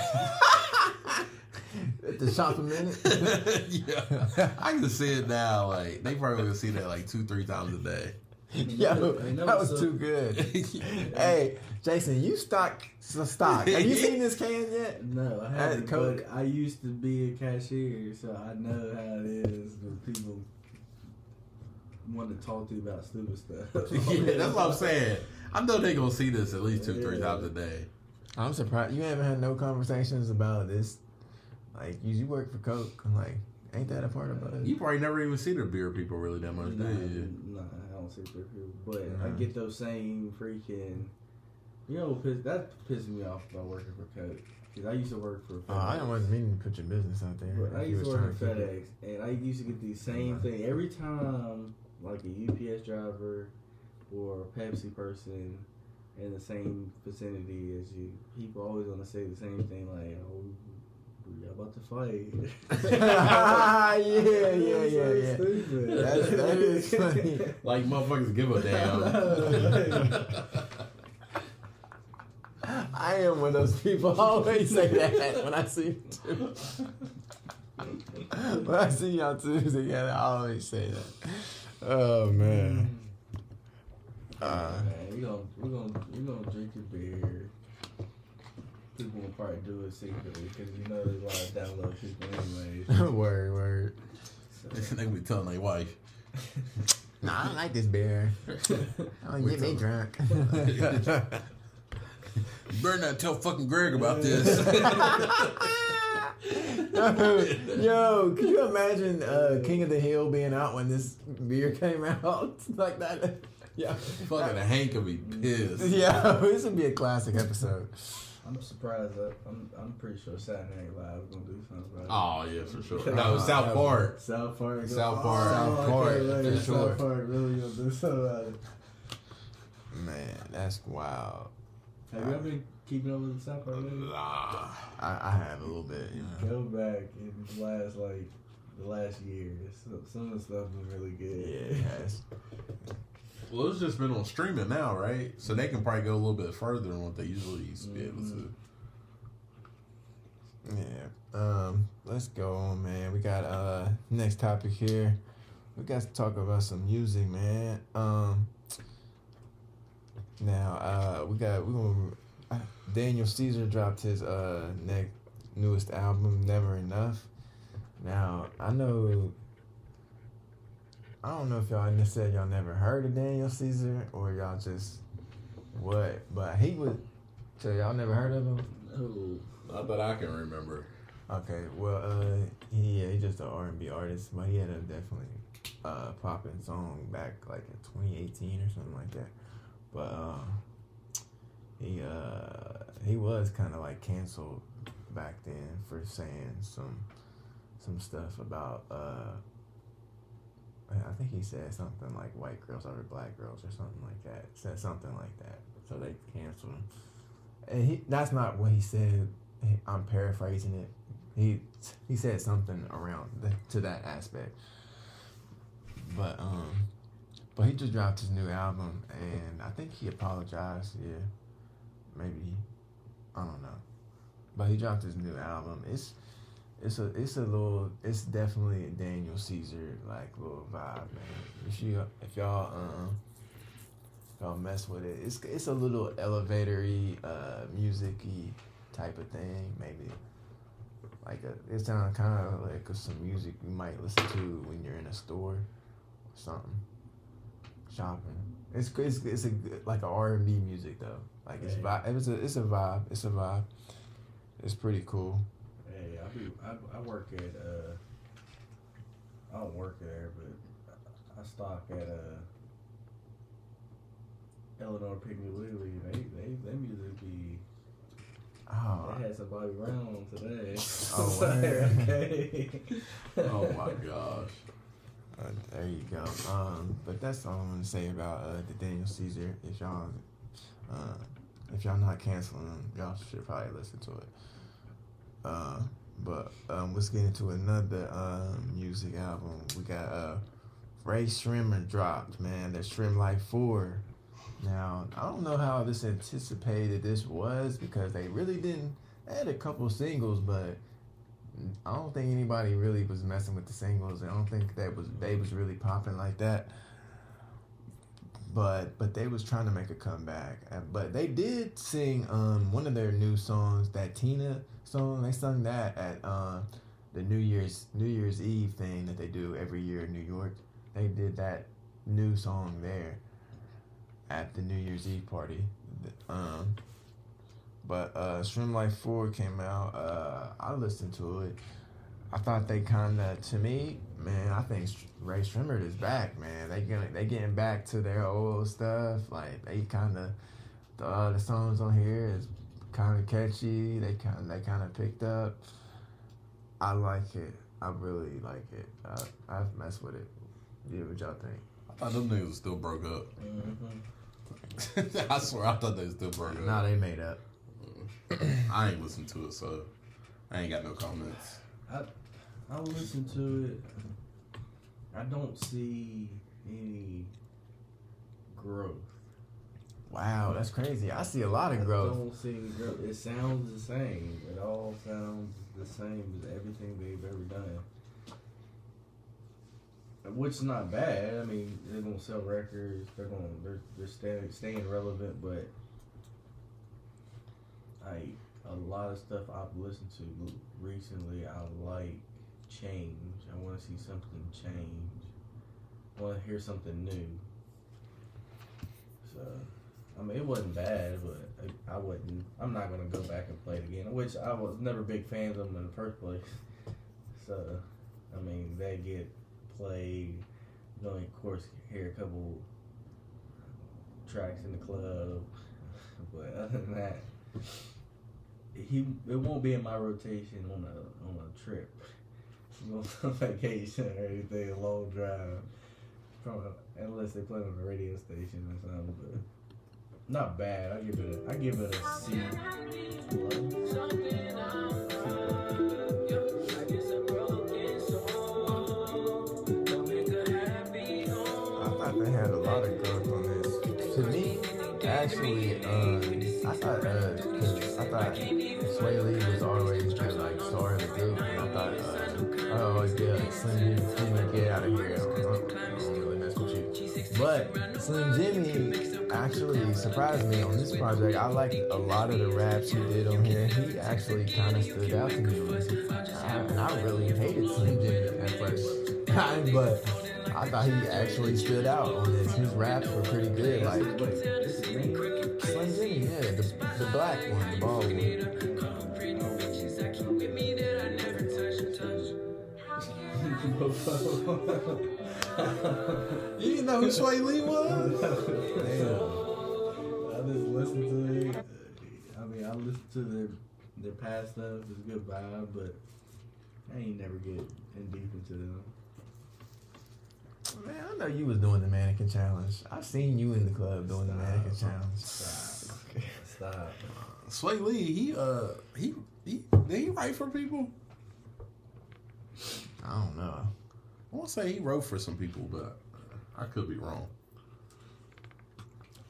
At the shop a minute. *laughs* yeah, I can see it now. Like they probably gonna see that like two, three times a day. *laughs* Yo, that was too good. *laughs* hey, Jason, you stock so stock. Have you seen this can yet? No, I Hey, haven't. Coke. But I used to be a cashier, so I know how it is when people want to talk to you about stupid stuff. *laughs* yeah, that's what I'm saying. I know they're gonna see this at least two, three times a day. I'm surprised you haven't had no conversations about this. Like, you, you work for Coke. I'm like, ain't that a part of it? You probably never even see the beer people really that much, do you? nah, I don't see through people. But I mm-hmm. get those same freaking. You know, piss, that pisses me off about working for Coke. Because I used to work for. Oh, I don't want meaning to put your business out there. But I used to work trying at to keep it- FedEx, and I used to get the same mm-hmm. thing every time, like a UPS driver or a Pepsi person in the same vicinity as you. People always want to say the same thing, like, "Oh, we about to fight." *laughs* *laughs* yeah, *laughs* yeah, yeah, yeah. stupid. That's- that is funny. Like motherfuckers give a damn. I am one of those people. I always say that when I see you too. when I see y'all two together, I always say that. Oh man. Uh, Man, we gonna we gonna we gonna drink your beer. People will probably do it secretly because you know there's a lot of download people anyways. *laughs* word, word. So, they be telling their wife. *laughs* Nah, I don't like this beer. Oh, We get me told- drunk. You *laughs* better not tell fucking Greg about this. Yo, can you imagine uh, King of the Hill being out when this beer came out like that? Yeah, fucking Hank will be pissed. yeah, this would be a classic episode. I'm surprised. That, I'm I'm pretty sure Saturday Night Live is gonna do something about it. Oh yeah, for sure. Uh, No, South Park. South Park. South Park. South okay, Park, later, for sure. South Park really gonna do something about it. Man, that's wild. Have you ever been keeping up with the South Park? Nah. I, I have a little bit. You know. Go back in the last like the last year. Some of the stuff been really good. Yeah, it has. Well, it's just been on streaming now, right? So they can probably go a little bit further than what they usually used to be able to. Yeah. Um, let's go on, man. We got uh next topic here. We got to talk about some music, man. Um now uh we got we gonna uh, Daniel Caesar dropped his uh next newest album, Never Enough. Now I know I don't know if y'all said y'all never heard of Daniel Caesar or y'all just what, but he was so y'all never heard of him? Who? Not that I can remember. Okay, well, uh, he yeah, he's just an R and B artist, but he had a definitely uh popping song back like in 2018 or something like that. But uh, he uh he was kind of like canceled back then for saying some some stuff about uh. I think he said something like white girls over black girls or something like that. Said something like that. So they canceled him. And he that's not what he said. I'm paraphrasing it. He he said something around the, to that aspect. But um but he just dropped his new album and I think he apologized, yeah. Maybe I don't know. But he dropped his new album. It's it's a it's a little it's definitely a Daniel Caesar like little vibe, man. If you if y'all um y'all mess with it, it's it's a little elevatory, uh, musicy type of thing. Maybe like a it sounds kind of like some music you might listen to when you're in a store or something shopping. It's it's it's a like a R and B music though. Like it's vibe. It's a it's a vibe. It's a vibe. It's pretty cool. I be I, I work at uh I don't work there, but I stock at uh Eleanor Piggly Wiggly. They they they music be Oh, they had some Bobby Brown today. Oh, *laughs* okay. Oh my gosh. Uh, there you go. Um, but that's all I'm gonna say about uh, the Daniel Caesar. If y'all, uh, if y'all not canceling y'all should probably listen to it. Uh, but um, let's get into another um, music album. We got uh, Rae Sremmurd dropped, man. The SremmLife Four. Now I don't know how this anticipated this was because they really didn't. They had a couple singles, but I don't think anybody really was messing with the singles. I don't think that was they was really popping like that. But but they was trying to make a comeback. Uh, But they did sing um one of their new songs, that Tina song. They sung that at um the New Year's New Year's Eve thing that they do every year in New York. They did that new song there at the New Year's Eve party. Um but uh SremmLife 4 came out. Uh I listened to it. I thought they kind of, to me, man, I think Rae Sremmurd is back, man. They gonna they getting back to their old stuff. Like they kind of the uh, the songs on here is kind of catchy. They kind they kind of picked up. I like it. I really like it. I I've messed with it. Yeah, what y'all think? I thought them niggas was still broke up. Mhm. *laughs* I swear, I thought they still broke up. Nah, they made up. *clears throat* I ain't listened to it, so I ain't got no comments. I I listen to it. I don't see any growth. Wow, that's crazy. I see a lot of I growth. don't see any growth. It sounds the same. It all sounds the same as everything they've ever done. Which is not bad. I mean, they're gonna sell records. They're gonna they're they're staying staying relevant. But I a lot of stuff I've listened to recently, I like change. I want to see something change. I want to hear something new. So, I mean, it wasn't bad, but I, I wouldn't. I'm not gonna go back and play it again. Which I was never big fans of them in the first place. So, I mean, they get played. You of course, hear a couple tracks in the club, *laughs* but other than that, he it won't be in my rotation on a on a trip, on *laughs* vacation or anything, a long drive. From unless they play on a radio station or something, but not bad. I give it a, I give it a C thought they had a lot of growth on this. To me, actually, um, I thought, uh, I thought Swae Lee was always the like star of the group, and I thought, uh, oh yeah, Slim Jxmmi, get out of here. I don't, I don't really mess with you. But Slim Jxmmi actually surprised me on this project. I liked a lot of the raps he did on here. He actually kind of stood out to me. And I really hated Slim Jxmmi at first, but. I thought he actually stood out on this. His raps were pretty good. Like Wait. Slim Jxmmi, yeah, the, the black one, the bald one. *laughs* You didn't know who Swae Lee was? Damn. I just listen to it. I mean, I listen to their their past stuff. It's a good vibe, but I ain't never get in deep into them. Man, I know you was doing the mannequin challenge. I seen you in the club doing the mannequin challenge. Stop. Stop. Swae Lee, he uh he he did he write for people? I don't know. I won't say he wrote for some people, but I could be wrong.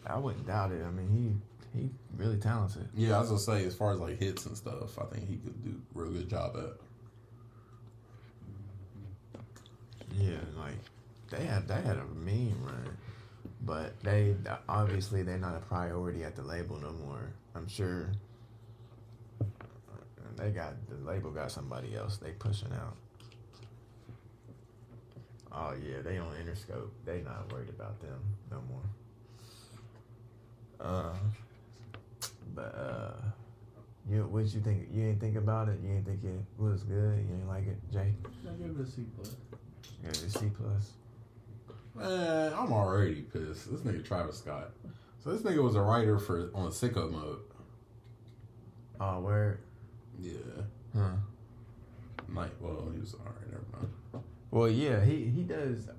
I wouldn't doubt it. I mean, he he really talented. Yeah, I was gonna say as far as like hits and stuff, I think he could do a real good job at. Yeah, like they had they had a mean run, but they obviously they're not a priority at the label no more. I'm sure they got the label got somebody else they pushing out. Oh yeah, they on Interscope. They not worried about them no more. Uh, but uh, you what you think? You didn't think about it. You didn't think it was good. You didn't like it, Jay. I give it a C plus. Yeah, it's C plus. Man, I'm already pissed. This nigga Travis Scott. So this nigga was a writer for on sicko mode. Oh, where? Yeah. Huh. Like, well, he was alright, never mind. Well, yeah, he he does.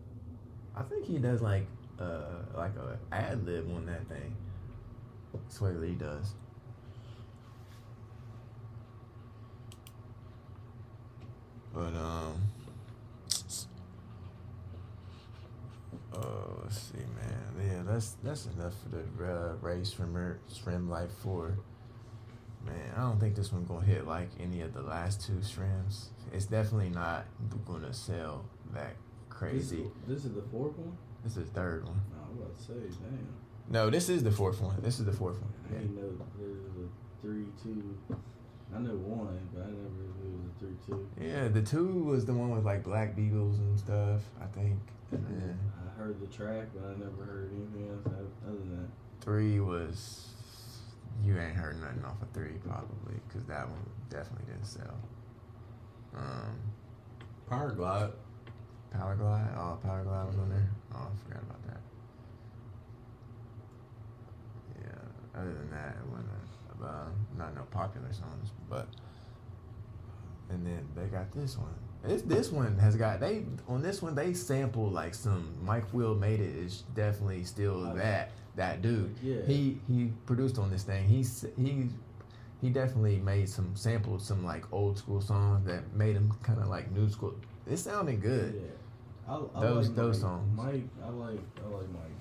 I think he does like uh like a ad lib on that thing. Swae Lee does. But um. *tsk* Oh, let's see, man. Yeah, that's that's enough for the uh, race from SremmLife Four. Man, I don't think this one gonna hit like any of the last two shrimps. It's definitely not gonna sell that crazy. This, this is the fourth one. This is the third one. No, I was about to say, damn. No, this is the fourth one. This is the fourth one. I Yeah. know there was a three two. I know one, but I never knew it was a three two. Yeah, the two was the one with like Black Beatles and stuff. I think, and then I heard the track, but I never heard anything else other than that. three was you ain't heard nothing off of three probably because that one definitely didn't sell. Um, Powerglide. Power Glide. Oh, Powerglide was on there. Oh, I forgot about that. Yeah. Other than that, it wasn't uh, not no popular songs, but and then they got this one. This this one has got they on this one they sample like some Mike Will made it is definitely still that that dude. Yeah. He he produced on this thing. He's he he definitely made some sampled some like old school songs that made him kind of like new school. It sounded good. Yeah. I, I Those- like those Mike. songs. Mike, I like I like Mike.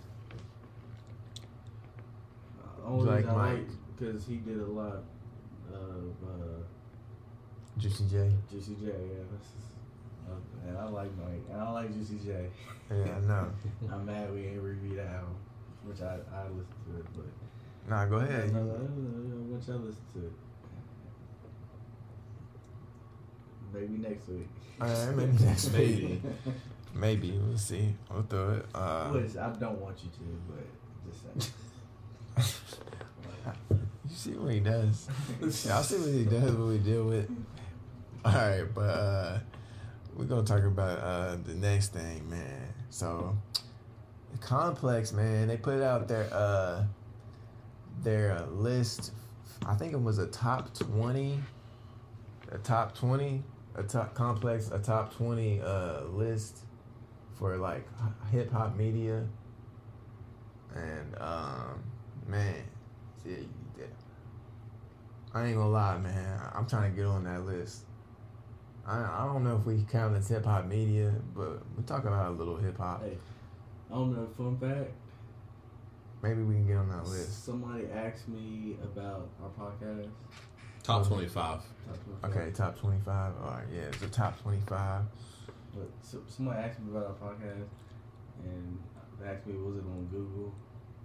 Only like I Mike? like because he did a lot of uh, Juicy J. Juicy J. Yeah, uh, and I like Mike. And I like Juicy J. Yeah, I know. *laughs* I'm mad we ain't reviewed the album, which I I listened to it, but Nah, go ahead. No, no, which I listened to it. Maybe next week. All right, maybe *laughs* next Maybe. week. Maybe we'll see. We'll do it. Uh, Which I don't want you to, but just saying. *laughs* you see what he does. Y'all see what he does. What we deal with. All right, but uh, we're gonna talk about uh, the next thing, man. So, complex, man. They put out their uh, their uh, list. I think it was a top twenty, a top twenty, a top complex, a top twenty uh, list for like hip hop media. And um, man, yeah, yeah. I ain't gonna lie, man. I'm trying to get on that list. I I don't know if we count as hip hop media, but we talk about a little hip hop. Hey, I don't know. Fun fact. Maybe we can get on that list. Somebody asked me about our podcast. Top twenty five. Top 25. Okay, top 25. All right, yeah, it's a top 25. But so, somebody asked me about our podcast, and they asked me, was it on Google?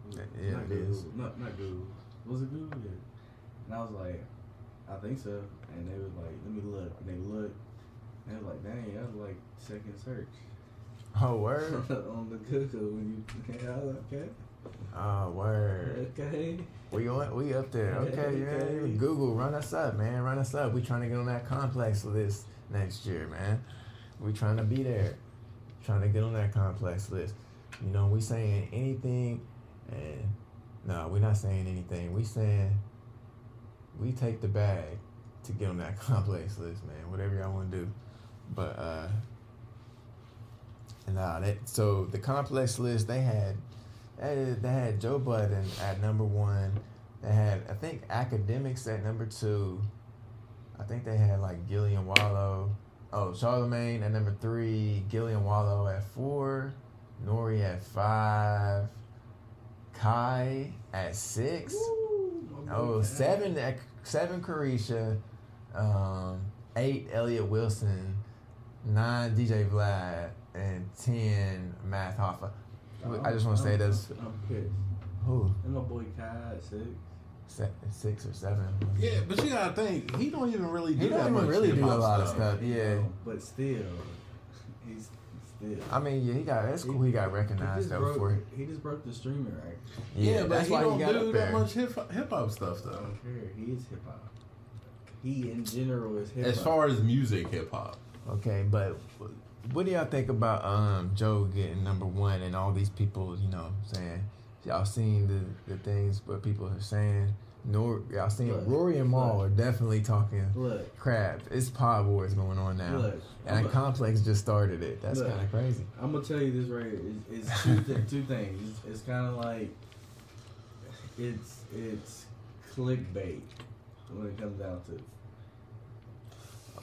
Was Yeah, not it Google. is. Not, not Google. Was it Google? Yeah. And I was like, I think so. And they was like, let me look. And they looked. And they was like, dang, that was like second search Oh, word. *laughs* on the Google. When you, was okay, Oh, word. okay. We on, we up there. Okay, yeah. Okay. Google, run us up, man. Run us up. We trying to get on that complex list next year, man. We trying to be there. Trying to get on that complex list. You know, we saying anything, and no, we're not saying anything. We saying we take the bag to get on that *laughs* complex list, man. Whatever y'all want to do, but uh, nah. That so the complex list they had they, had Joe Budden at number one. They had I think Akademiks at number two. I think they had like Gillie and Wallo. Oh, Charlemagne at number three. Gillie and Wallo at four. Nori at five. Kai at six. Boy Oh, seven, at- seven Carisha, um, eight Elliott Wilson, nine DJ Vlad, and ten Math Hoffa. I just want to say this. I'm pissed. Who? And my boy Kai six. Se- six or seven? Yeah, but you gotta think he don't even really do He that don't even much really do a hip-hop lot of stuff. Yeah. But still, he's still. I mean, yeah, he got that's cool. He got recognized just though broke, for he just broke the streaming record. yeah. but that's he why don't he got do up that much hip hip hop stuff though. I though. don't care. He is hip hop. He in general is hip hop. As far as music hip hop, Okay, but what do y'all think about um Joe getting number one and all these people, you know, saying y'all seen the, the things what people are saying? Nor y'all seen Look, Rory and Mal look. are definitely talking look, crap. It's pod wars going on now. look. and Complex just started it. That's kind of crazy. I'm gonna tell you this right. here. It's, it's two, th- two things. It's, it's kind of like it's it's clickbait when it comes down to it.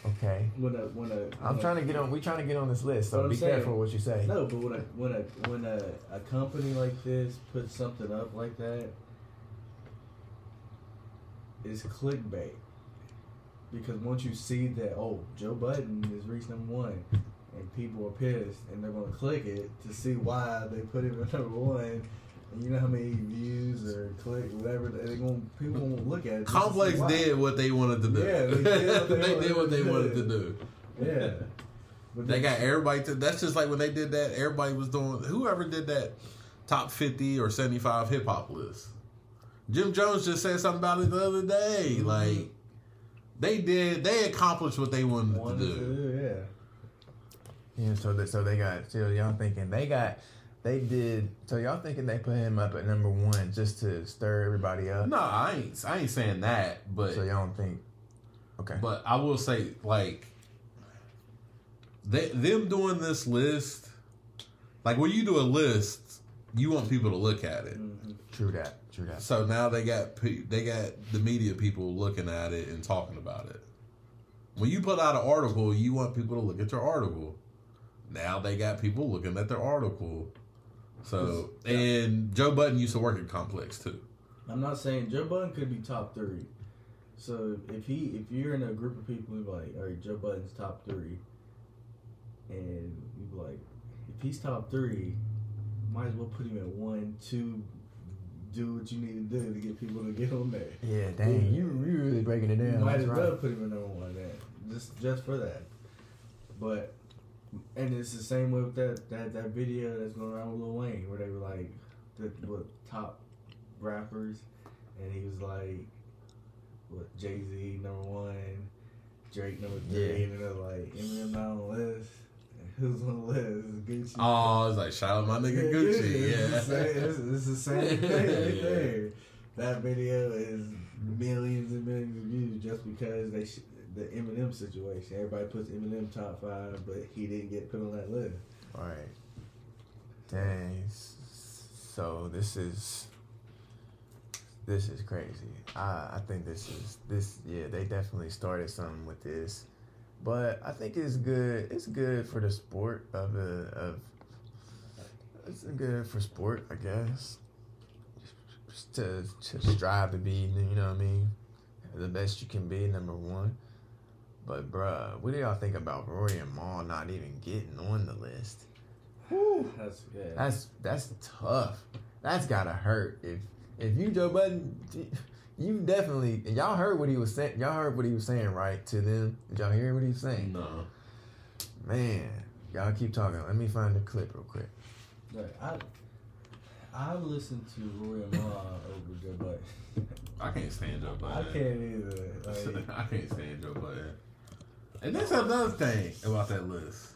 Okay. when a when a I'm trying to get on. We trying to get on this list, so be saying- careful what you say. No, but when a when a when a, a company like this puts something up like that, it's clickbait. Because once you see that, oh, Joe Budden is reached number one, and people are pissed, and they're gonna click it to see why they put him at number one. And you know how many views or click whatever they're going people won't look at it. just to see Complex did what they wanted to do. Yeah, they did what *laughs* they they did what they wanted wanted to to do. Yeah. But They got everybody to. That's just like when they did that. Everybody was doing. Whoever did that top fifty or seventy five hip hop list. Jim Jones just said something about it the other day. Mhm. Like they did. They accomplished what they wanted, wanted to to do. do, yeah. Yeah, so that so they got so y'all thinking they got they did so y'all thinking they put him up at number one just to stir everybody up. No, I ain't. I ain't saying that. But So y'all don't think okay. But I will say, like, they, them doing this list, like when you do a list, you want people to look at it. Mhm. True that. True that. So now they got pe- they got the media people looking at it and talking about it. When you put out an article, you want people to look at your article. Now they got people looking at their article. So and Joe Budden used to work at Complex too. I'm not saying Joe Budden could be top three. So if he if you're in a group of people who like, all right, Joe Budden's top three, and you be like, if he's top three, might as well put him at one, two. Do what you need to do to get people to get on there. Yeah, dang, you you really breaking it You down. might That's as right. well put him at number one. Then just just for that. But and it's the same way with that that, that video that's going around with Lil Wayne where they were like the what top rappers and he was like what Jay Z number one, Drake number three, Yeah. and they're like Eminem not on the list. *laughs* Who's on the list? Gucci. Oh, it's like shout out my nigga Gucci. It's, the Yeah. same, it's, it's the same *laughs* thing right there. That video is millions and millions of views just because they sh- the Eminem situation. Everybody puts Eminem top five, but he didn't get put on that list. All right. Dang. So this is this is crazy. I I think this is this yeah, they definitely started something with this. But I think it's good. It's good for the sport of the of it's good for sport, I guess. Just to to strive to be, you know what I mean, the best you can be, number one. But bruh, what do y'all think about Rory and Mal not even getting on the list? That's yeah. That's that's tough. That's gotta hurt. If if you Joe Budden, you definitely y'all heard what he was saying. Y'all heard what he was saying, right? To them, did y'all hear what he was saying? No. Man, y'all keep talking. Let me find the clip real quick. Like, I I listened to Rory and Mal over Joe Budden. I can't stand Joe I can't either. *laughs* Like, I can't stand Joe Budden. And that's another thing about that list.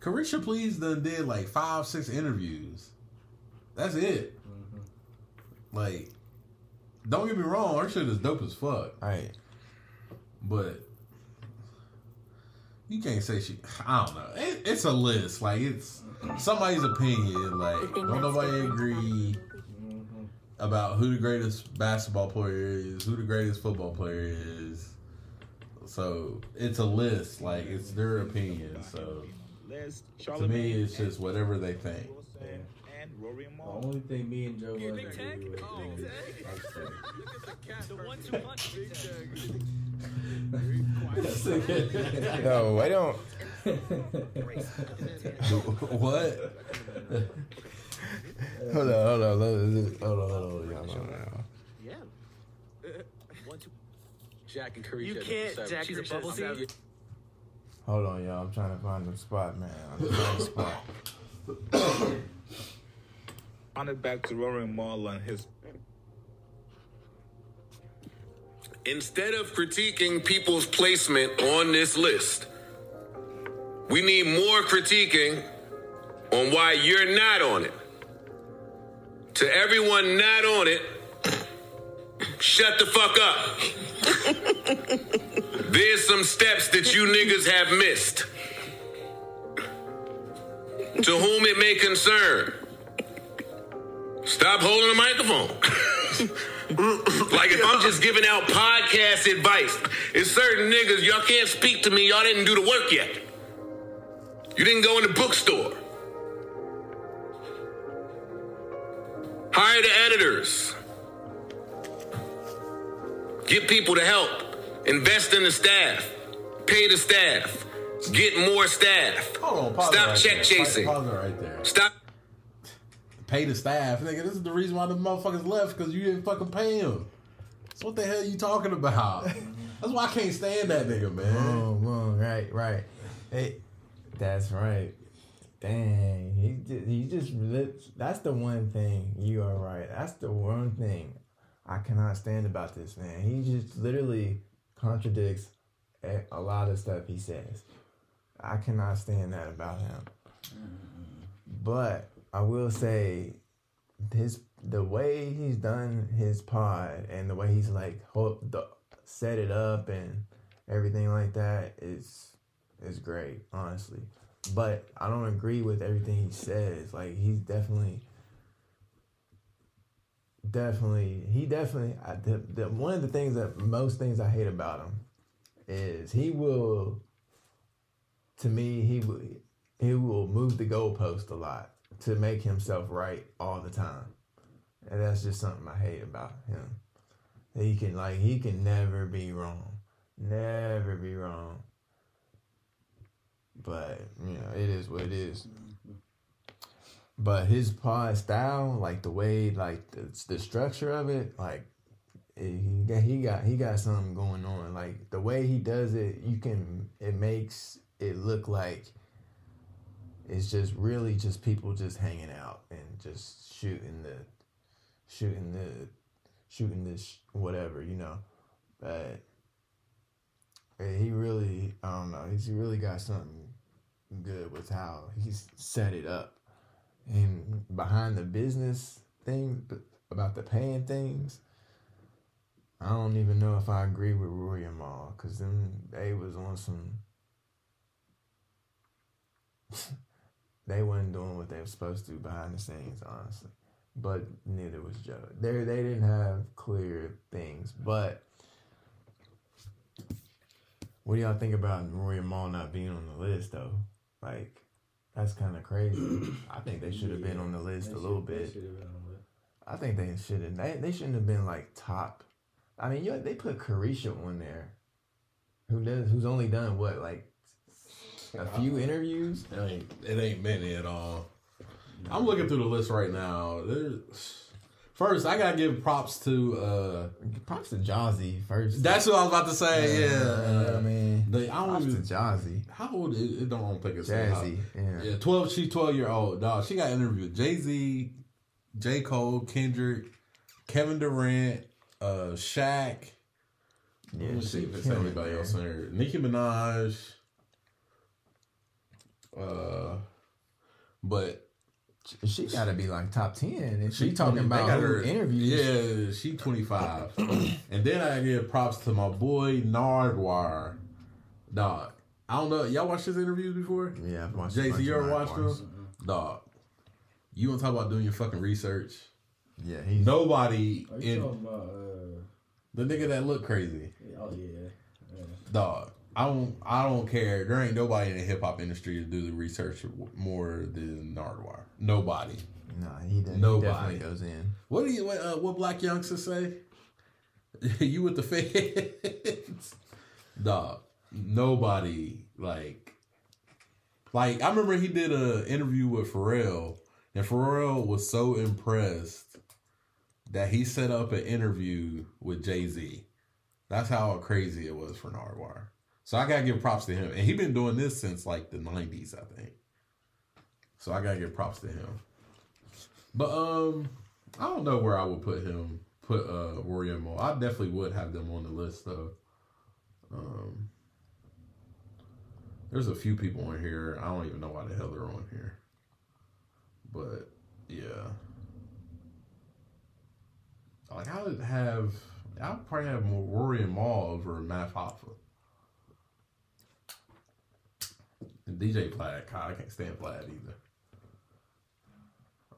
Caresha Please done did like five, six interviews. That's it. mhm. Like, don't get me wrong, her shit is dope as fuck. Right. But you can't say she. I don't know. It, it's a list. Like it's somebody's opinion. Like don't nobody agree Mhm. about who the greatest basketball player is, who the greatest football player is. So it's a list. Like it's their opinion. So to me, it's just whatever they think. Wilson and Rory and The only thing me and Joe Budden agree with is X-Ray. *laughs* *laughs* no, I don't. *laughs* what? Hold on, hold on, hold on, hold on, hold on, hold on, y'all, hold on. Yeah. Jack and Caresha. You the can't. Jack She's a bubble seven. tea. Hold on, y'all. I'm trying to find the spot, man. I'm trying to find the spot. *coughs* On it back to Rory and Mal and his Instead of critiquing people's placement on this list, we need more critiquing on why you're not on it. To everyone not on it, *coughs* shut the fuck up. There's some steps that you niggas have missed. To whom it may concern, stop holding the microphone. *laughs* like if I'm just giving out podcast advice, it's certain niggas, y'all can't speak to me, y'all didn't do the work yet. You didn't go in the bookstore. Hire the editors. Get people to help. Invest in the staff. Pay the staff. Get more staff. Hold on. Pause Stop right check there. chasing. Pause it right there. Stop. Pay the staff, nigga. This is the reason why the motherfuckers left because you didn't fucking pay them. So what the hell are you talking about? *laughs* That's why I can't stand that nigga, man. Boom, boom, right, right. Hey, that's right. Dang, he just, he just that's the one thing you are right. That's the one thing I cannot stand about this man. He just literally contradicts a, lot of stuff he says. I cannot stand that about him. But I will say his the way he's done his pod and the way he's like the, set it up and everything like that is is great, honestly. But I don't agree with everything he says. Like he's definitely definitely he definitely I, the, the one of the things that most things I hate about him is he will to me he will he will move the goalpost a lot to make himself right all the time. And that's just something I hate about him. He can like he can never be wrong. Never be wrong. But, you know, it is what it is. But his pod style, like the way like the, the structure of it, like he got he got he got something going on. Like the way he does it, you can it makes it look like it's just really just people just hanging out and just shooting the shooting the shooting this whatever you know, but eh, he really I don't know he's really got something good with how he's set it up and behind the business thing about the paying things. I don't even know if I agree with Rory and Mal because them they was on some. *laughs* they wasn't doing what they were supposed to behind the scenes, honestly. But neither was Joe. They they didn't have clear things. But what do y'all think about Rory and Mal not being on the list though? Like that's kind of crazy. *clears throat* I think they should have been on the list a little bit. should have been on the list. I think they should have. They, they shouldn't have been like top. I mean, you they put Caresha on there, who does who's only done what like a few interviews. It ain't it ain't many at all. I'm looking through the list right now. There's first I gotta give props to uh Props to Jazzy first. that's what I was about to say, yeah. I uh, mean, I don't props to even, Jazzy, how old is it don't think it's how- Jazzy. Yeah. Yeah, twelve. She's twelve year old dog. She got interviewed Jay Z, J Cole, Kendrick, Kevin Durant, uh, Shaq. Yeah, Let me see if it's anybody else in there. Nicki Minaj. Uh, but She got to be like top ten. And she, she talking 20 about her interviews. Yeah, she twenty five. and then I give props to my boy Nardwuar, dog. I don't know. Y'all watched his interviews before? Yeah, I've watched. a Jay bunch Z, you ever Nine watched them? Dog. You want to talk about doing your fucking research? Yeah, he's Nobody Are you in talking about? Uh, the nigga that look crazy, oh yeah, yeah. dog. I don't. I don't care. There ain't nobody in the hip hop industry to do the research more than Nardwuar. Nobody. nah. He, he Nobody. definitely goes in. What do you? What, uh, what black youngsters say? *laughs* you with the feds, *laughs* dog. Nobody like, like I remember he did a interview with Pharrell, and Pharrell was so impressed that he set up an interview with Jay Z. That's how crazy it was for Nardwuar. So I gotta give props to him, and he been doing this since like the '90s, I think. So I gotta give props to him. But um, I don't know where I would put him. Put uh Rory and Mo. I definitely would have them on the list though. Um, there's a few people on here. I don't even know why the hell they're on here. But yeah, like I would have. I would probably have more Rory and Mal over Math Hoffa. And DJ Vlad, God, I can't stand Vlad either.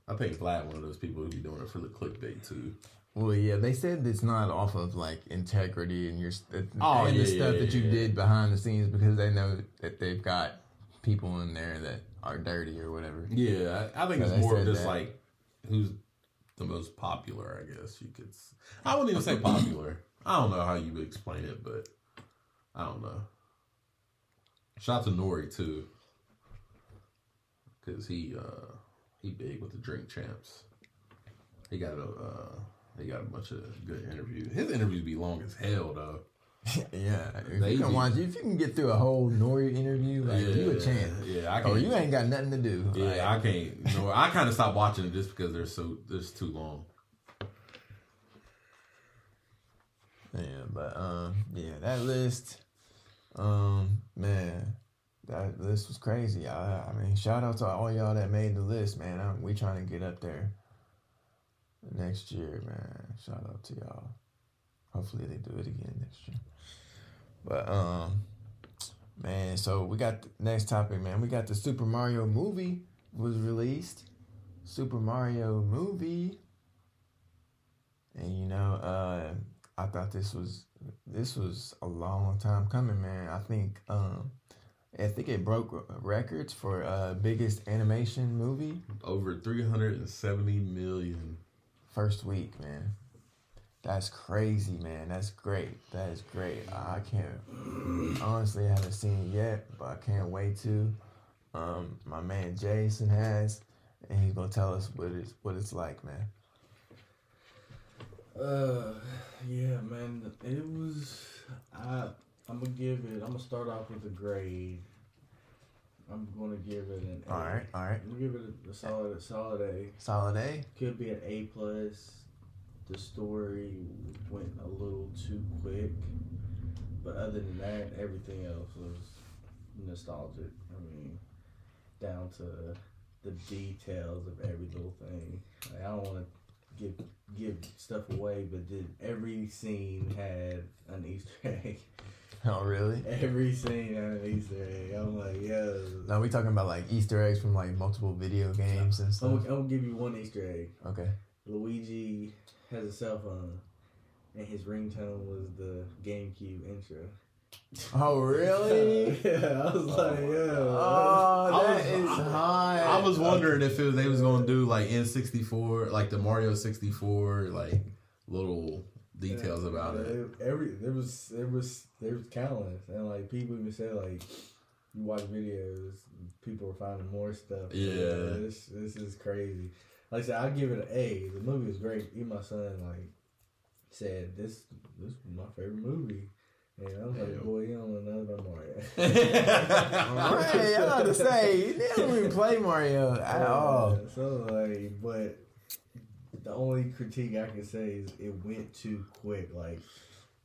I think Vlad one of those people who be doing it for the clickbait too. Well, yeah, they said it's not off of like integrity and your Oh, and yeah, the stuff yeah, that you yeah. did behind the scenes because they know that they've got people in there that are dirty or whatever. Yeah, I, I think So it's more of just that. like who's the most popular. I guess you could. I wouldn't even say popular. I don't know how you would explain it, but I don't know. Shout out to Nori too, because he uh he big with the drink champs. He got a uh, he got a bunch of good interviews. His interviews be long as hell though. *laughs* yeah, if They you can watch, if you can get through a whole Nori interview, like you a Yeah, chance. yeah, I Oh, can't- you ain't got nothing to do. Yeah, Like, I can't. No, I kind of stopped watching it just because they're so there's too long. Yeah, but um, yeah, that list, um, man, that list was crazy. I, I mean, shout out to all y'all that made the list, man. i we trying to get up there next year, man. Shout out to y'all. Hopefully they do it again next year. But um, man, so we got the next topic, man. We got the Super Mario movie was released. Super Mario movie. And you know, uh, I thought this was this was a long time coming, man. I think um, I think it broke records for uh, biggest animation movie Over 370 million. first week, man. That's crazy, man. That's great. That is great. I can't honestly I haven't seen it yet, but I can't wait to. Um, my man Jason has, and he's gonna tell us what it's what it's like, man. Uh, yeah, man. It was. I. I'm gonna give it. I'm gonna start off with a grade. I'm gonna give it an. A. All right, all right. I'm gonna give it a, a solid, a solid A. Solid A. Could be an A plus. The story went a little too quick, but other than that, everything else was nostalgic. I mean, down to the details of every little thing. Like, I don't want to give give stuff away, but did every scene had an Easter *laughs* egg? Oh, really? Every scene had an Easter egg. I'm like, yeah. Now we talking about like Easter eggs from like multiple video games and stuff. I'm gonna give you one Easter egg. Okay. Luigi has a cell phone, and his ringtone was the GameCube intro. Oh, really? *laughs* yeah, I was oh, like, yeah. Oh, I that is was- high. I was wondering if it, they was gonna do like N64, like the Mario 64, like little details about Yeah, it. Every there was there was there was countless, and like people even said like you watch videos, people are finding more stuff. Yeah. this this is crazy. Like I said, I give it an A. The movie was great. Even my son like said this this was my favorite movie. And I was like, Yeah. boy, you don't know nothing about Mario. *laughs* Hey, I was about to say you *laughs* didn't even play Mario at all. So like, but the only critique I can say is it went too quick. Like,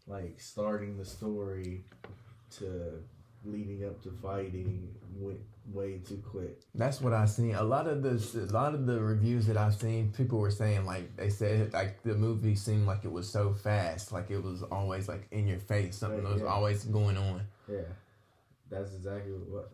like starting the story to leading up to fighting went way too quick. That's what I seen. A lot of the a lot of the reviews that I've seen, people were saying like they said like the movie seemed like it was so fast, like it was always like in your face, something Right, was yeah. always going on. Yeah, that's exactly what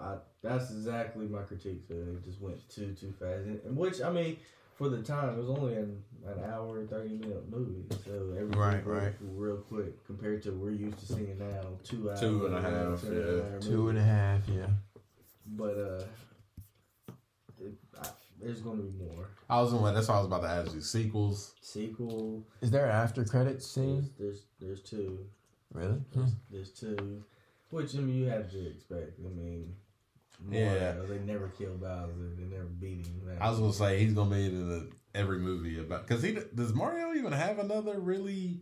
I. That's exactly my critique. So it just went too too fast, and, and which I mean. For the time, it was only an, an hour, thirty minute movie, so everything Right, went right. real quick compared to we're used to seeing now two hours, Two and a half, two and yeah. Two and a half, yeah. But uh, it, I, there's going to be more I was gonna, that's why I was about to ask you sequels. sequel. Is there an after credits There's scene? there's, there's two. Really? Hmm. There's, there's two, which I mean you have to expect. I mean, Yeah. Mario, they never kill Bowser. They never beat him. Man. I was gonna say he's gonna be in the, every movie about because he does Mario even have another really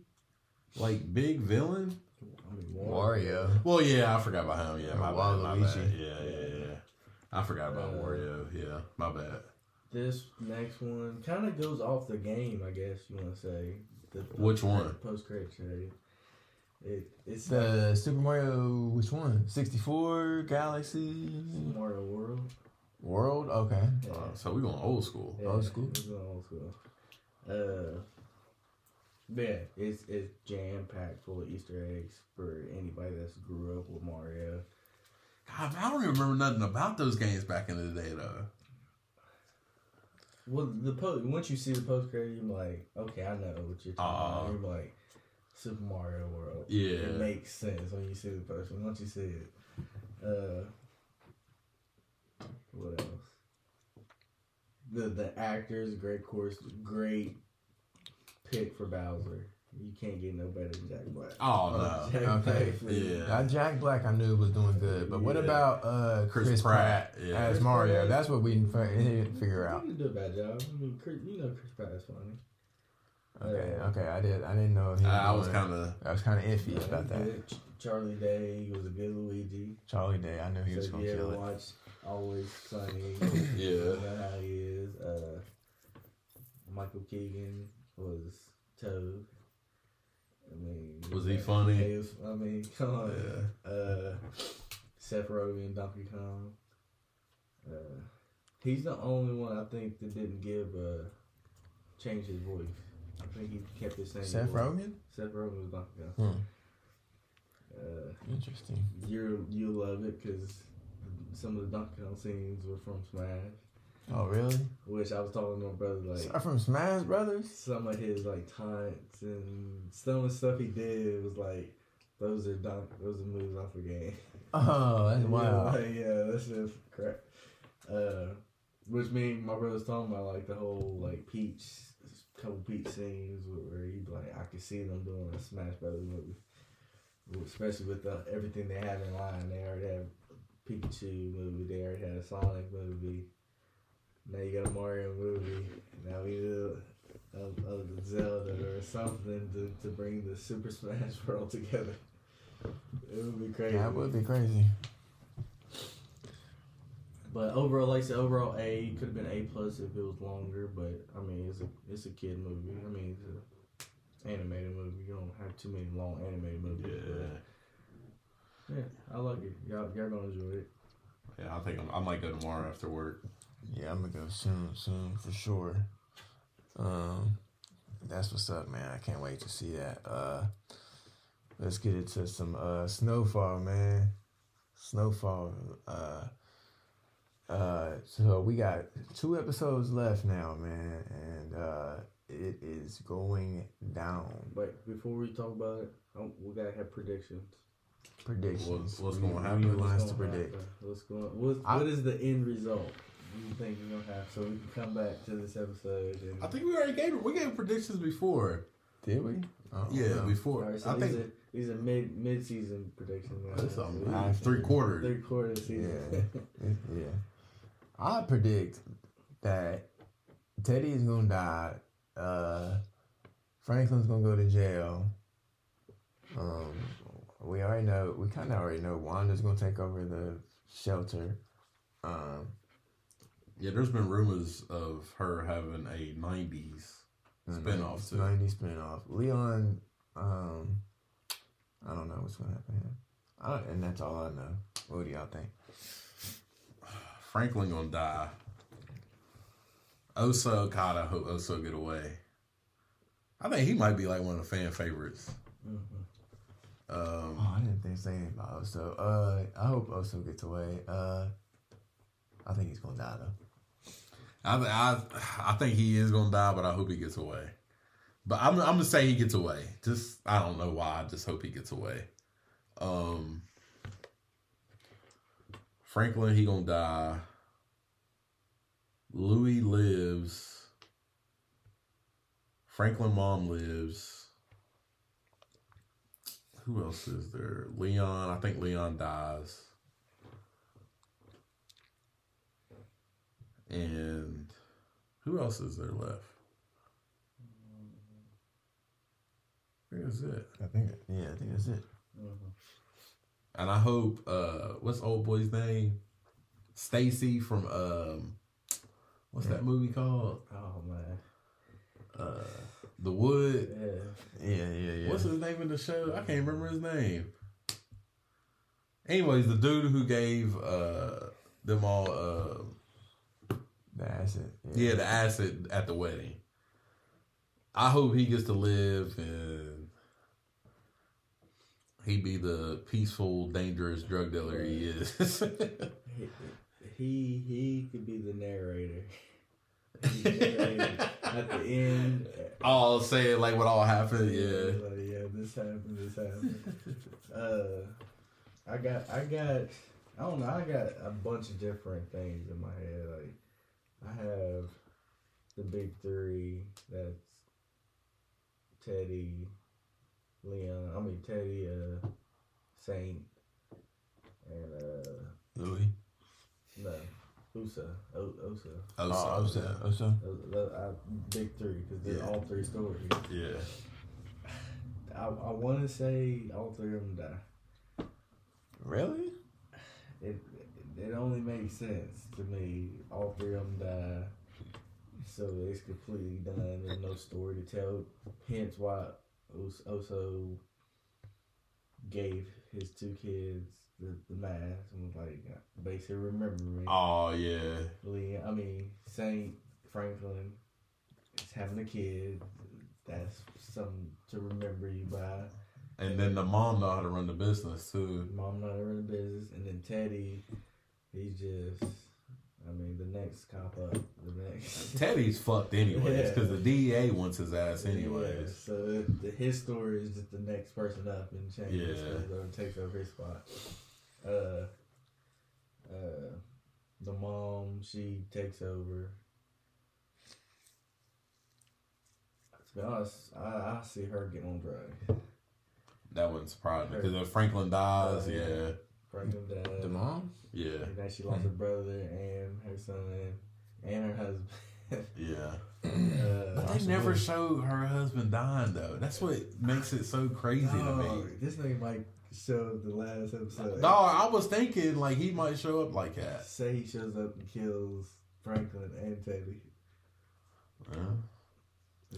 like big villain? I mean, Wario. Well, yeah, I forgot about him. Yeah, my bad. My bad. Yeah, yeah, yeah. I forgot about Uh, Wario. Yeah, my bad. This next one kind of goes off the game, I guess you want to say. The Which one? Post credit trade. It it's The Super Mario, which one? 64, Galaxy, Mario World. World? Okay. Yeah. Uh, so we going old school. Old school? It's going old school. Uh, but yeah, it's it's jam packed full of Easter eggs for anybody that's grew up with Mario. God, I don't remember nothing about those games back in the day though. Well, the post once you see the post credit, you're like, okay, I know what you're talking Aw. about. You're like Super Mario World. Yeah. it makes sense when you see the post. Once you see it, uh, what else? The the actors, great course, great pick for Bowser. You can't get no better than Jack Black. Oh, no. Jack Okay. Black. Yeah. Now, Jack Black, I knew was doing good, but what about uh, Chris, Chris Pratt, Pratt, yeah. as Chris Mario? Pratt. That's what we didn't fi- didn't *laughs* figure out. He did a bad job. I mean, Chris, you know Chris Pratt is funny. Okay, Uh, okay, I did. I didn't know. He I was kind of I was kind of iffy Yeah, about that. Ch- Charlie Day he was a good Luigi. Charlie Day, I knew he so was gonna you ever kill it. watch Always Sunny, Yeah. *laughs* you know how he is. Uh, Michael Keegan was Toad. I mean, Was he funny? he was- I mean, *laughs* come on. Yeah. Uh, Seth Rogen, Donkey Kong. Uh, he's the only one I think that didn't give uh, change his voice. I think he kept the same. Seth voice. Rogen? Seth Rogen was Donkey Kong. Hmm. Uh, Interesting. you you love it because some of the Donkey Kong scenes were from Smash, Oh, really? which I was talking to my brother like from Smash Brothers? some of his like taunts and some of the stuff he did was like those are those are moves off the game. Oh, that's *laughs* Yeah, wild. like, yeah, that's just crap. Uh, which mean my brother's talking about like the whole like Peach, couple Peach scenes where, where he like I could see them doing a Smash Brothers movie, especially with the, everything they have in line. They already have a Pikachu movie. They already had a Sonic movie. Now you got a Mario movie. Now we do of, of the Zelda or something to, to bring the Super Smash *laughs* World together. It would be crazy. That would be crazy. But overall, like I said, overall A could have been A plus if it was longer. But I mean, it's a it's a kid movie. I mean, it's an animated movie. You don't have too many long animated movies. Yeah. But yeah, I like it. Y'all y'all gonna enjoy it. Yeah, I think I'm, I might go tomorrow after work. Yeah, I'm gonna go soon, soon for sure. Um, that's what's up, man. I can't wait to see that. Uh, let's get into some uh snowfall, man. Snowfall. Uh, uh, so we got two episodes left now, man, and uh, it is going down. But before we talk about it, um, we gotta have predictions. Predictions. What's- what's gonna we happen? need What's lines to predict. happen? What's going? What, I- what is the end result? You think you're gonna have so we can come back to this episode and I think we already gave we gave predictions before. Did we? Oh, Yeah, no. before. All right, so I these think are these are mid mid season predictions. now. That's something. So I- three quarters. Three quarters season. Yeah. *laughs* yeah. I predict that Teddy is gonna die. Uh, Franklin's gonna go to jail. Um, we already know. We kind of already know Wanda's gonna take over the shelter. Um, Yeah, there's been rumors of her having a '90s spinoff too. ninety spinoff. Leon. Um, I don't know what's gonna happen. to him. I don't, and that's all I know. What do y'all think? *sighs* Franklin gonna die. Oso, God, I hope Oso get away. I think he might be like one of the fan favorites. Um, Oh, I didn't think say anything about Oso. Uh, I hope Oso gets away. Uh, I think he's gonna die though. I, I I think he is gonna die, but I hope he gets away. But I'm I'm gonna say he gets away. Just I don't know why. I just hope he gets away. Um, Franklin he gonna die. Louis lives. Franklin mom lives. Who else is there? Leon. I think Leon dies. And who else is there left? I think that's it. I think. Yeah, I think that's it. And I hope uh what's old boy's name? Stacy from um what's that movie called? Oh man. Uh The Wood. Yeah. Yeah, yeah, yeah. What's his name in the show? I can't remember his name. Anyways, the dude who gave uh them all uh the acid? yeah, the acid at the wedding. I hope he gets to live and he be the peaceful, dangerous drug dealer he is. *laughs* He, he *laughs* he could be the narrator. At the end. I'll say it like what all happened. Yeah. Like, yeah, this happened, this happened. uh, I got, I got, I don't know, I got a bunch of different things in my head. Like, I have the big three. That's Teddy, Leon. I mean Teddy, uh, Saint, and uh, Louis. no, Usa, o- Osa. Oh, Oh, so, Oso. Oso. Those- those- I- big three because they're Yeah. all three stories. yeah. I, I want to say all three of them die. Really? It it only makes sense to me. All three of them die, so it's completely done. There's no story to tell. Hence why Os- Oso gave his two kids the, the mask and was like, basically remember me. Oh yeah. I mean Saint Franklin is having a kid. That's something to remember you by. And then the mom know how to run the business too. Mom know how to run the business, and then Teddy, he's just. I mean, the next cop up, the next. *laughs* Teddy's fucked anyways Yeah. because the DEA wants his ass Yeah, anyways. so the, his story is just the next person up and changes Yeah. goes over and takes over his spot. Uh, uh, the mom she takes over. To be honest, I, I see her get on drugs. That wouldn't surprise me because if Franklin dies, Oh, yeah. Yeah, Franklin died. The mom? yeah. And then she lost her brother and her son and her husband. *laughs* Yeah. Uh, But they never showed her husband dying though. That's what makes it so crazy to me. this nigga might show the last episode. No, I was thinking like he might show up like that. Say he shows up and kills Franklin and Teddy. Uh,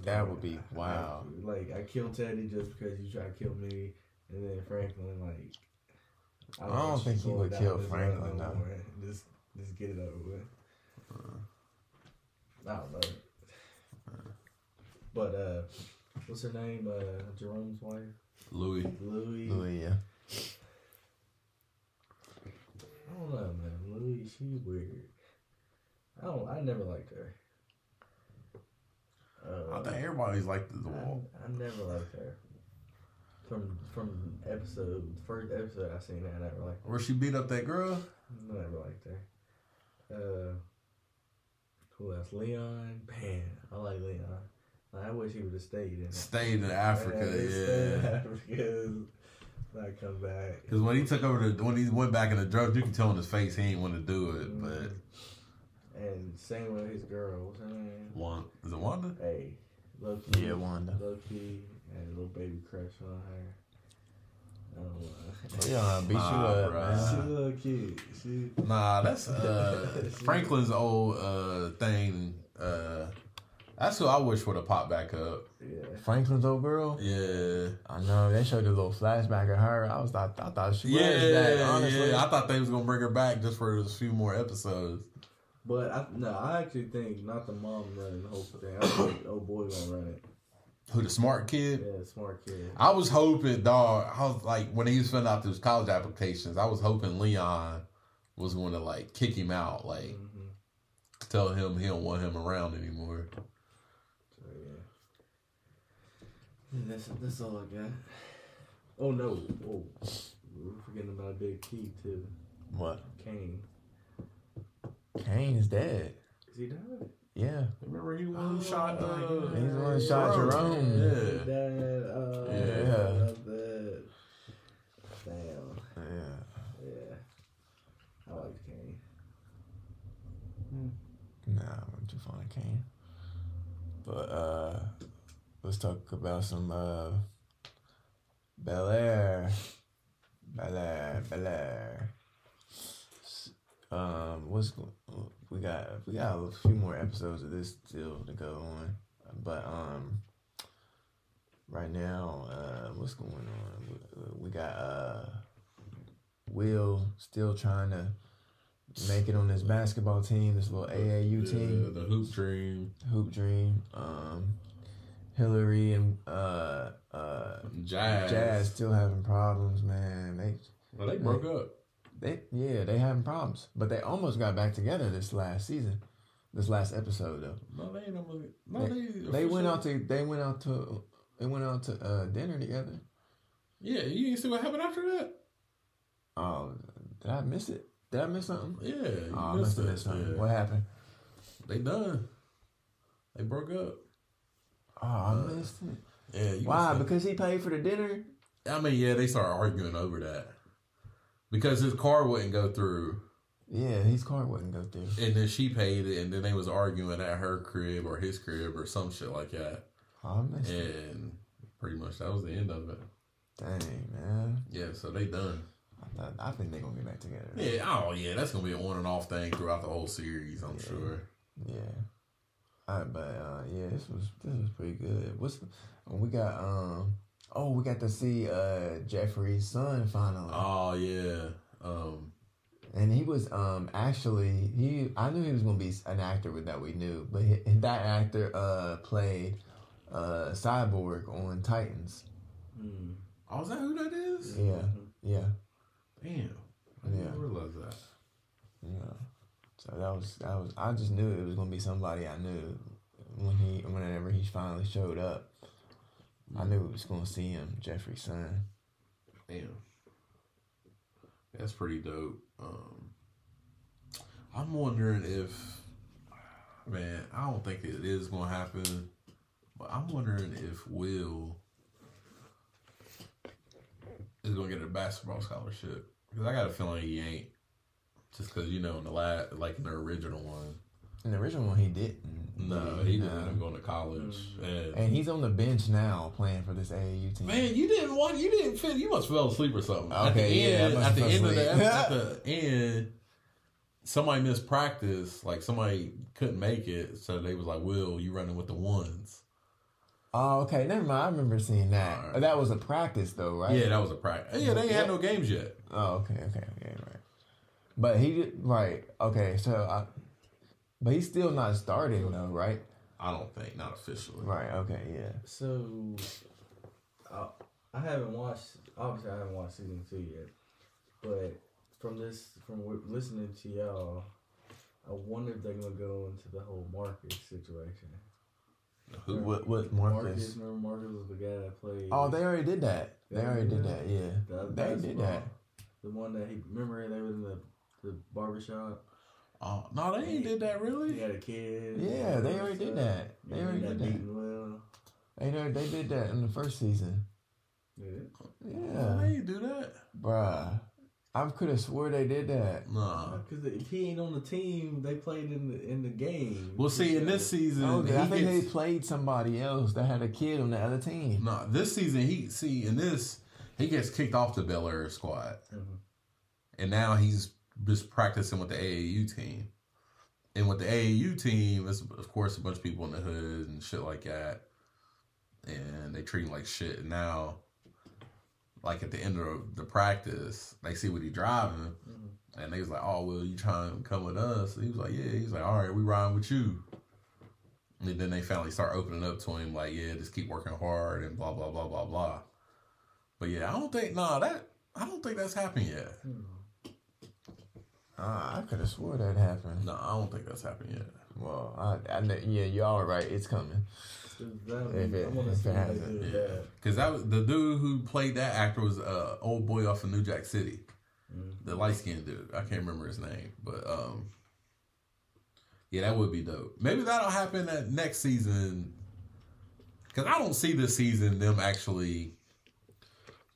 That would be wow. Like I killed Teddy just because you tried to kill me, and then Franklin like. I don't want you think he would kill Franklin, though. more. Just, just get it over with. I don't know. But uh, what's her name? Uh, Jerome's wife, Louis. Louis. Louis, yeah. I don't know, man. Louis, she weird. I don't. I never liked her. Uh, I think everybody's liked the, the I, wall. I never liked her. From from episode first episode I seen that I never liked. Where she beat up that girl? I never liked her. Uh, who else? Leon. Man, I like Leon. Like, I wish he would have stayed in. Stayed in Africa, stayed in yeah. *laughs* Africa. Not come back. Because when he took over the when he went back in the drugs, you can tell in his face he ain't want to do it. Mm-hmm. But And same with his girl. What's her name? one is it Wanda? Hey, low key. Yeah, Wanda. Low key. Had a little baby crush on her. I don't know. Yeah, beat you up, bro. man. She's a little kid. She. Nah, that's *laughs* uh, Franklin's old uh, thing. Uh, that's who I wish would have popped back up. Yeah. Franklin's old girl. Yeah, I know they showed a little flashback of her. I was I, I thought she was yeah, back. Honestly, yeah. I thought they was gonna bring her back just for a few more episodes. But I, no, I actually think not the mom running the whole thing. I think old boy gonna run it. Who the smart kid? Yeah, smart kid. I was hoping, dog. I was like, when he was filling out those college applications, I was hoping Leon was going to like kick him out, like Mm-hmm. tell him he don't want him around anymore. So yeah. That's that's all I got. Oh no! Oh, we're forgetting about a big key too. what? Kane. Kane is dead. Is he dead? Yeah, Remember he the one who shot? Uh, he's the one who shot Jerome. Yeah. Dad. Uh, Yeah. I love that. Damn. yeah. Yeah. I like Kane. Nah, I'm too fond of Kane. But uh, let's talk about some uh, Bel Air, Bel Air, Bel Air. Um, what's we got? We got a few more episodes of this still to go on, but um, right now, uh, what's going on? We, got uh, Will still trying to make it on this basketball team, this little AAU Yeah, team, the hoop dream. Hoop Dream. Um, Hilary and uh, uh, Jazz. Jazz still having problems, man. They Well, they broke up. They yeah, they having problems, but they almost got back together this last season, this last episode though. No, they ain't no. No, They, they. they went out to they went out to they went out to uh, dinner together. Yeah, you didn't see what happened after that. Oh, did I miss it? Did I miss something? Yeah, Oh, I missed must have missed something. Yeah. What happened? They done. They broke up. Oh, I missed it. Yeah. You Why? Because he paid for the dinner. I mean, yeah, they started arguing over that because his car wouldn't go through, Yeah, his car wouldn't go through. and then she paid it, and then they was arguing at her crib or his crib or some shit like that, Oh, I missed it. and pretty much that was the end of it. Dang, man. Yeah, so they done. I, thought, I think they're gonna get back together. Yeah, oh yeah, that's gonna be an on and off thing throughout the whole series, I'm sure. Yeah. All right, but uh, yeah, this was this was pretty good. What's we got? Um, oh, we got to see uh Geoffrey's son finally, Oh yeah, um, and he was um actually he I knew he was gonna be an actor with that we knew, but he, that actor uh played uh Cyborg on Titans. Hmm. oh, is that who that is? Yeah, yeah, Damn, I Yeah. didn't realize that. yeah. So that was that was I just knew it was gonna be somebody I knew when he whenever he finally showed up. I knew we was gonna see him, Geoffrey's son. Damn. That's pretty dope. Um, I'm wondering if, man, I don't think it is to happen, but I'm wondering if Will is to get a basketball scholarship. Because I got a feeling he ain't. Just because, you know, in the last, like in the original one, In the original one, he didn't. No, he didn't end up going to college. And, And he's on the bench now playing for this AAU team. man, you didn't want you didn't fit. You must fell asleep or something. at the Okay, yeah, I end, must at the have end fell of the asleep. at the *laughs* end, somebody missed practice. Like somebody couldn't make it, so they was like, "Will, you running with the ones?" Oh, okay. Never mind. I remember seeing that. Alright. That was a practice, though, right? Yeah, that was a practice. Yeah, they ain't had no games yet. Oh, okay, okay, okay, right. But he did right. Okay, so I, but he's still not starting though, right? I don't think not officially. Right. Okay. Yeah. So, I, I haven't watched. Obviously, I haven't watched season two yet. But from this, from listening to y'all, I wonder if they're gonna go into the whole Marcus situation. Who? What? What? Marcus, Marcus? remember Marcus was the guy that played. Oh, they already did that. They Yeah, already did yeah. that. Yeah. the They did that. The one that he remember they was in the the barbershop. Oh, no, they ain't did that really. He had a kid. Yeah, they already did that. They Yeah, already did that. well. They they did that in the first season. Yeah. Yeah, they ain't do that. bruh. I could have swore they did that. Nah. Because if he ain't on the team, they played in the in the game. Well, see, in this season, I think gets, they played somebody else that had a kid on the other team. No, this season he see in this he gets kicked off the Bel Air squad, Mhm. and now he's just practicing with the AAU team. And with the AAU team, it's of course a bunch of people in the hood and shit like that, and they treat him like shit. And now, like at the end of the practice, they see what he driving, mm-hmm. and they was like, "Oh, well, you trying to come with us?" he was like, "Yeah." He's like, "All right, we riding with you." And then they finally start opening up to him, like, "Yeah, just keep working hard and blah blah blah blah blah." But yeah, I don't think nah that I don't think that's happened yet. Hmm. Uh, I could have swore that happened. No, I don't think that's happened yet. Well, I, I kn- yeah, y'all are right. It's coming. That, If it- I if it hasn't, Yeah, because that was the dude who played that actor was uh old boy off of New Jack City, the light skinned dude. I can't remember his name, but um, yeah, that would be dope. Maybe that'll happen at next season. Because I don't see this season them actually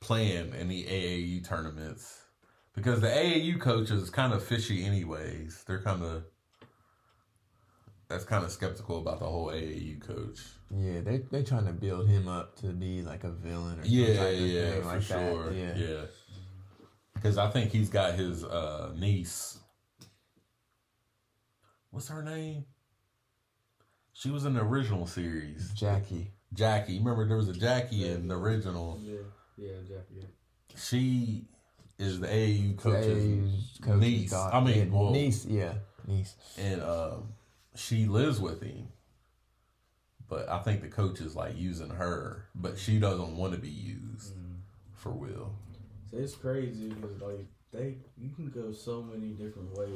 playing any AAU tournaments. Because the AAU coach is kind of fishy, anyways. They're kind of that's kind of skeptical about the whole AAU coach. Yeah, they they trying to build him up to be like a villain or some Yeah, type yeah, thing for like sure. that. Yeah. Yeah, because I think he's got his uh, niece. What's her name? She was in the original series. Jackie. Jackie. Remember there was a Jackie in the original. Yeah, yeah, Jackie. Yeah. She is the AAU coach's AAU's coach's niece. daughter. I mean, Yeah, well, niece. Yeah, niece. and um, she lives with him. But I think the coach is like using her, but she doesn't want to be used for Will. So it's crazy because like they, you can go so many different ways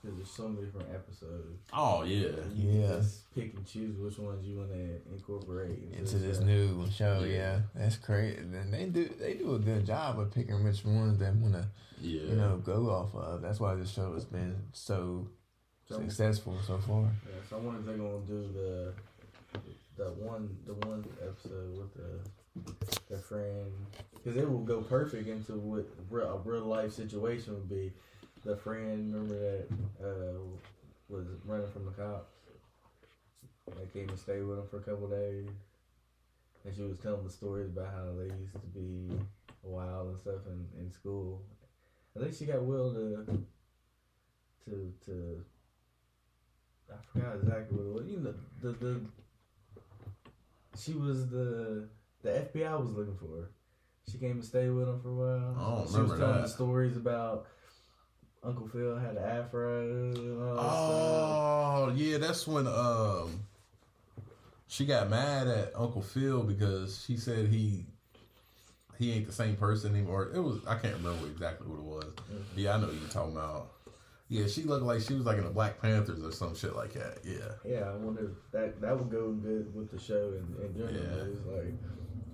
because there's so many different episodes. Oh yeah, You Yeah. just pick and choose which ones you want to incorporate Into this show. new show, Yeah. yeah, that's crazy. And they do they do a good job of picking which ones they want to yeah. you know go off of. That's why this show has been so So, successful so far. yeah, so I wonder if they're gonna do the the one the one episode with the their friend because it will go perfect into what a real life situation would be. The friend, remember that uh, was running from the cops. They came and stayed with him for a couple days, and she was telling the stories about how they used to be wild and stuff in, in school. I think she got Will to to to. I forgot exactly what it was. You know, the the she was the the FBI was looking for her. She came and stayed with him for a while. I don't she was telling that. the stories about Uncle Phil had an afro that stuff. Oh yeah, that's when um she got mad at Uncle Phil because she said he he ain't the same person anymore. It was I can't remember exactly what it was. Yeah, I know what you're talking about. Yeah, she looked like she was like in the Black Panthers or some shit like that. Yeah. Yeah, I wonder if that that would go good with the show and, and general. Yeah. Like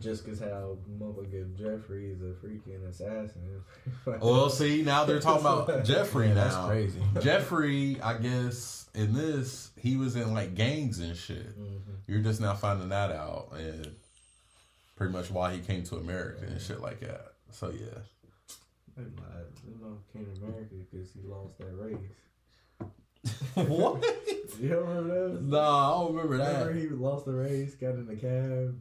just cause how motherfucker Geoffrey is a freaking assassin. *laughs* Well, see, now they're talking about *laughs* Geoffrey Yeah, now. that's crazy. *laughs* Geoffrey, I guess, in this, he was in like gangs and shit. Mm-hmm. You're just now finding that out, and pretty much why he came to America and shit like that. So yeah, They lied. They know came to America because he lost that race. what? You don't remember that? Nah, I don't remember Remember that. he lost the race, got in the cab,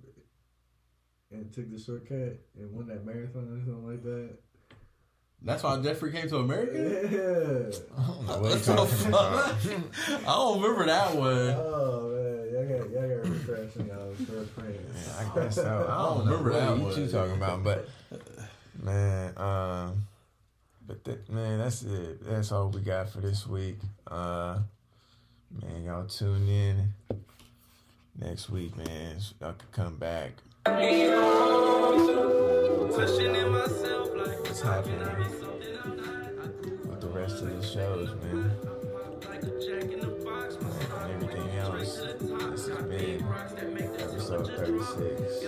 and took the shortcut and won that marathon or something like that. That's why Geoffrey came to America. Yeah. I don't know what What you're the talking about. fuck? *laughs* I don't remember that one. Oh man, y'all got y'all got refreshing y'all for friends. Yeah, I guess so. I *laughs* I don't don't remember remember that what you one. talking about, but man, um, but that, man, that's it. That's all we got for this week. Uh, man, y'all tune in next week, man. So Y'all can come back. What's happening with the rest of the shows, man? And everything else. This has been episode 36.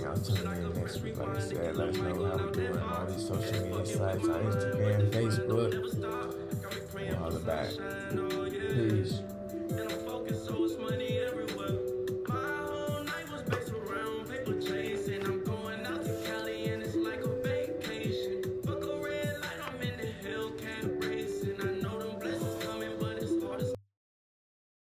Y'all tune in next week, like I said. Let us know how we're doing on all these social media sites, on Instagram, Facebook. We'll holler back.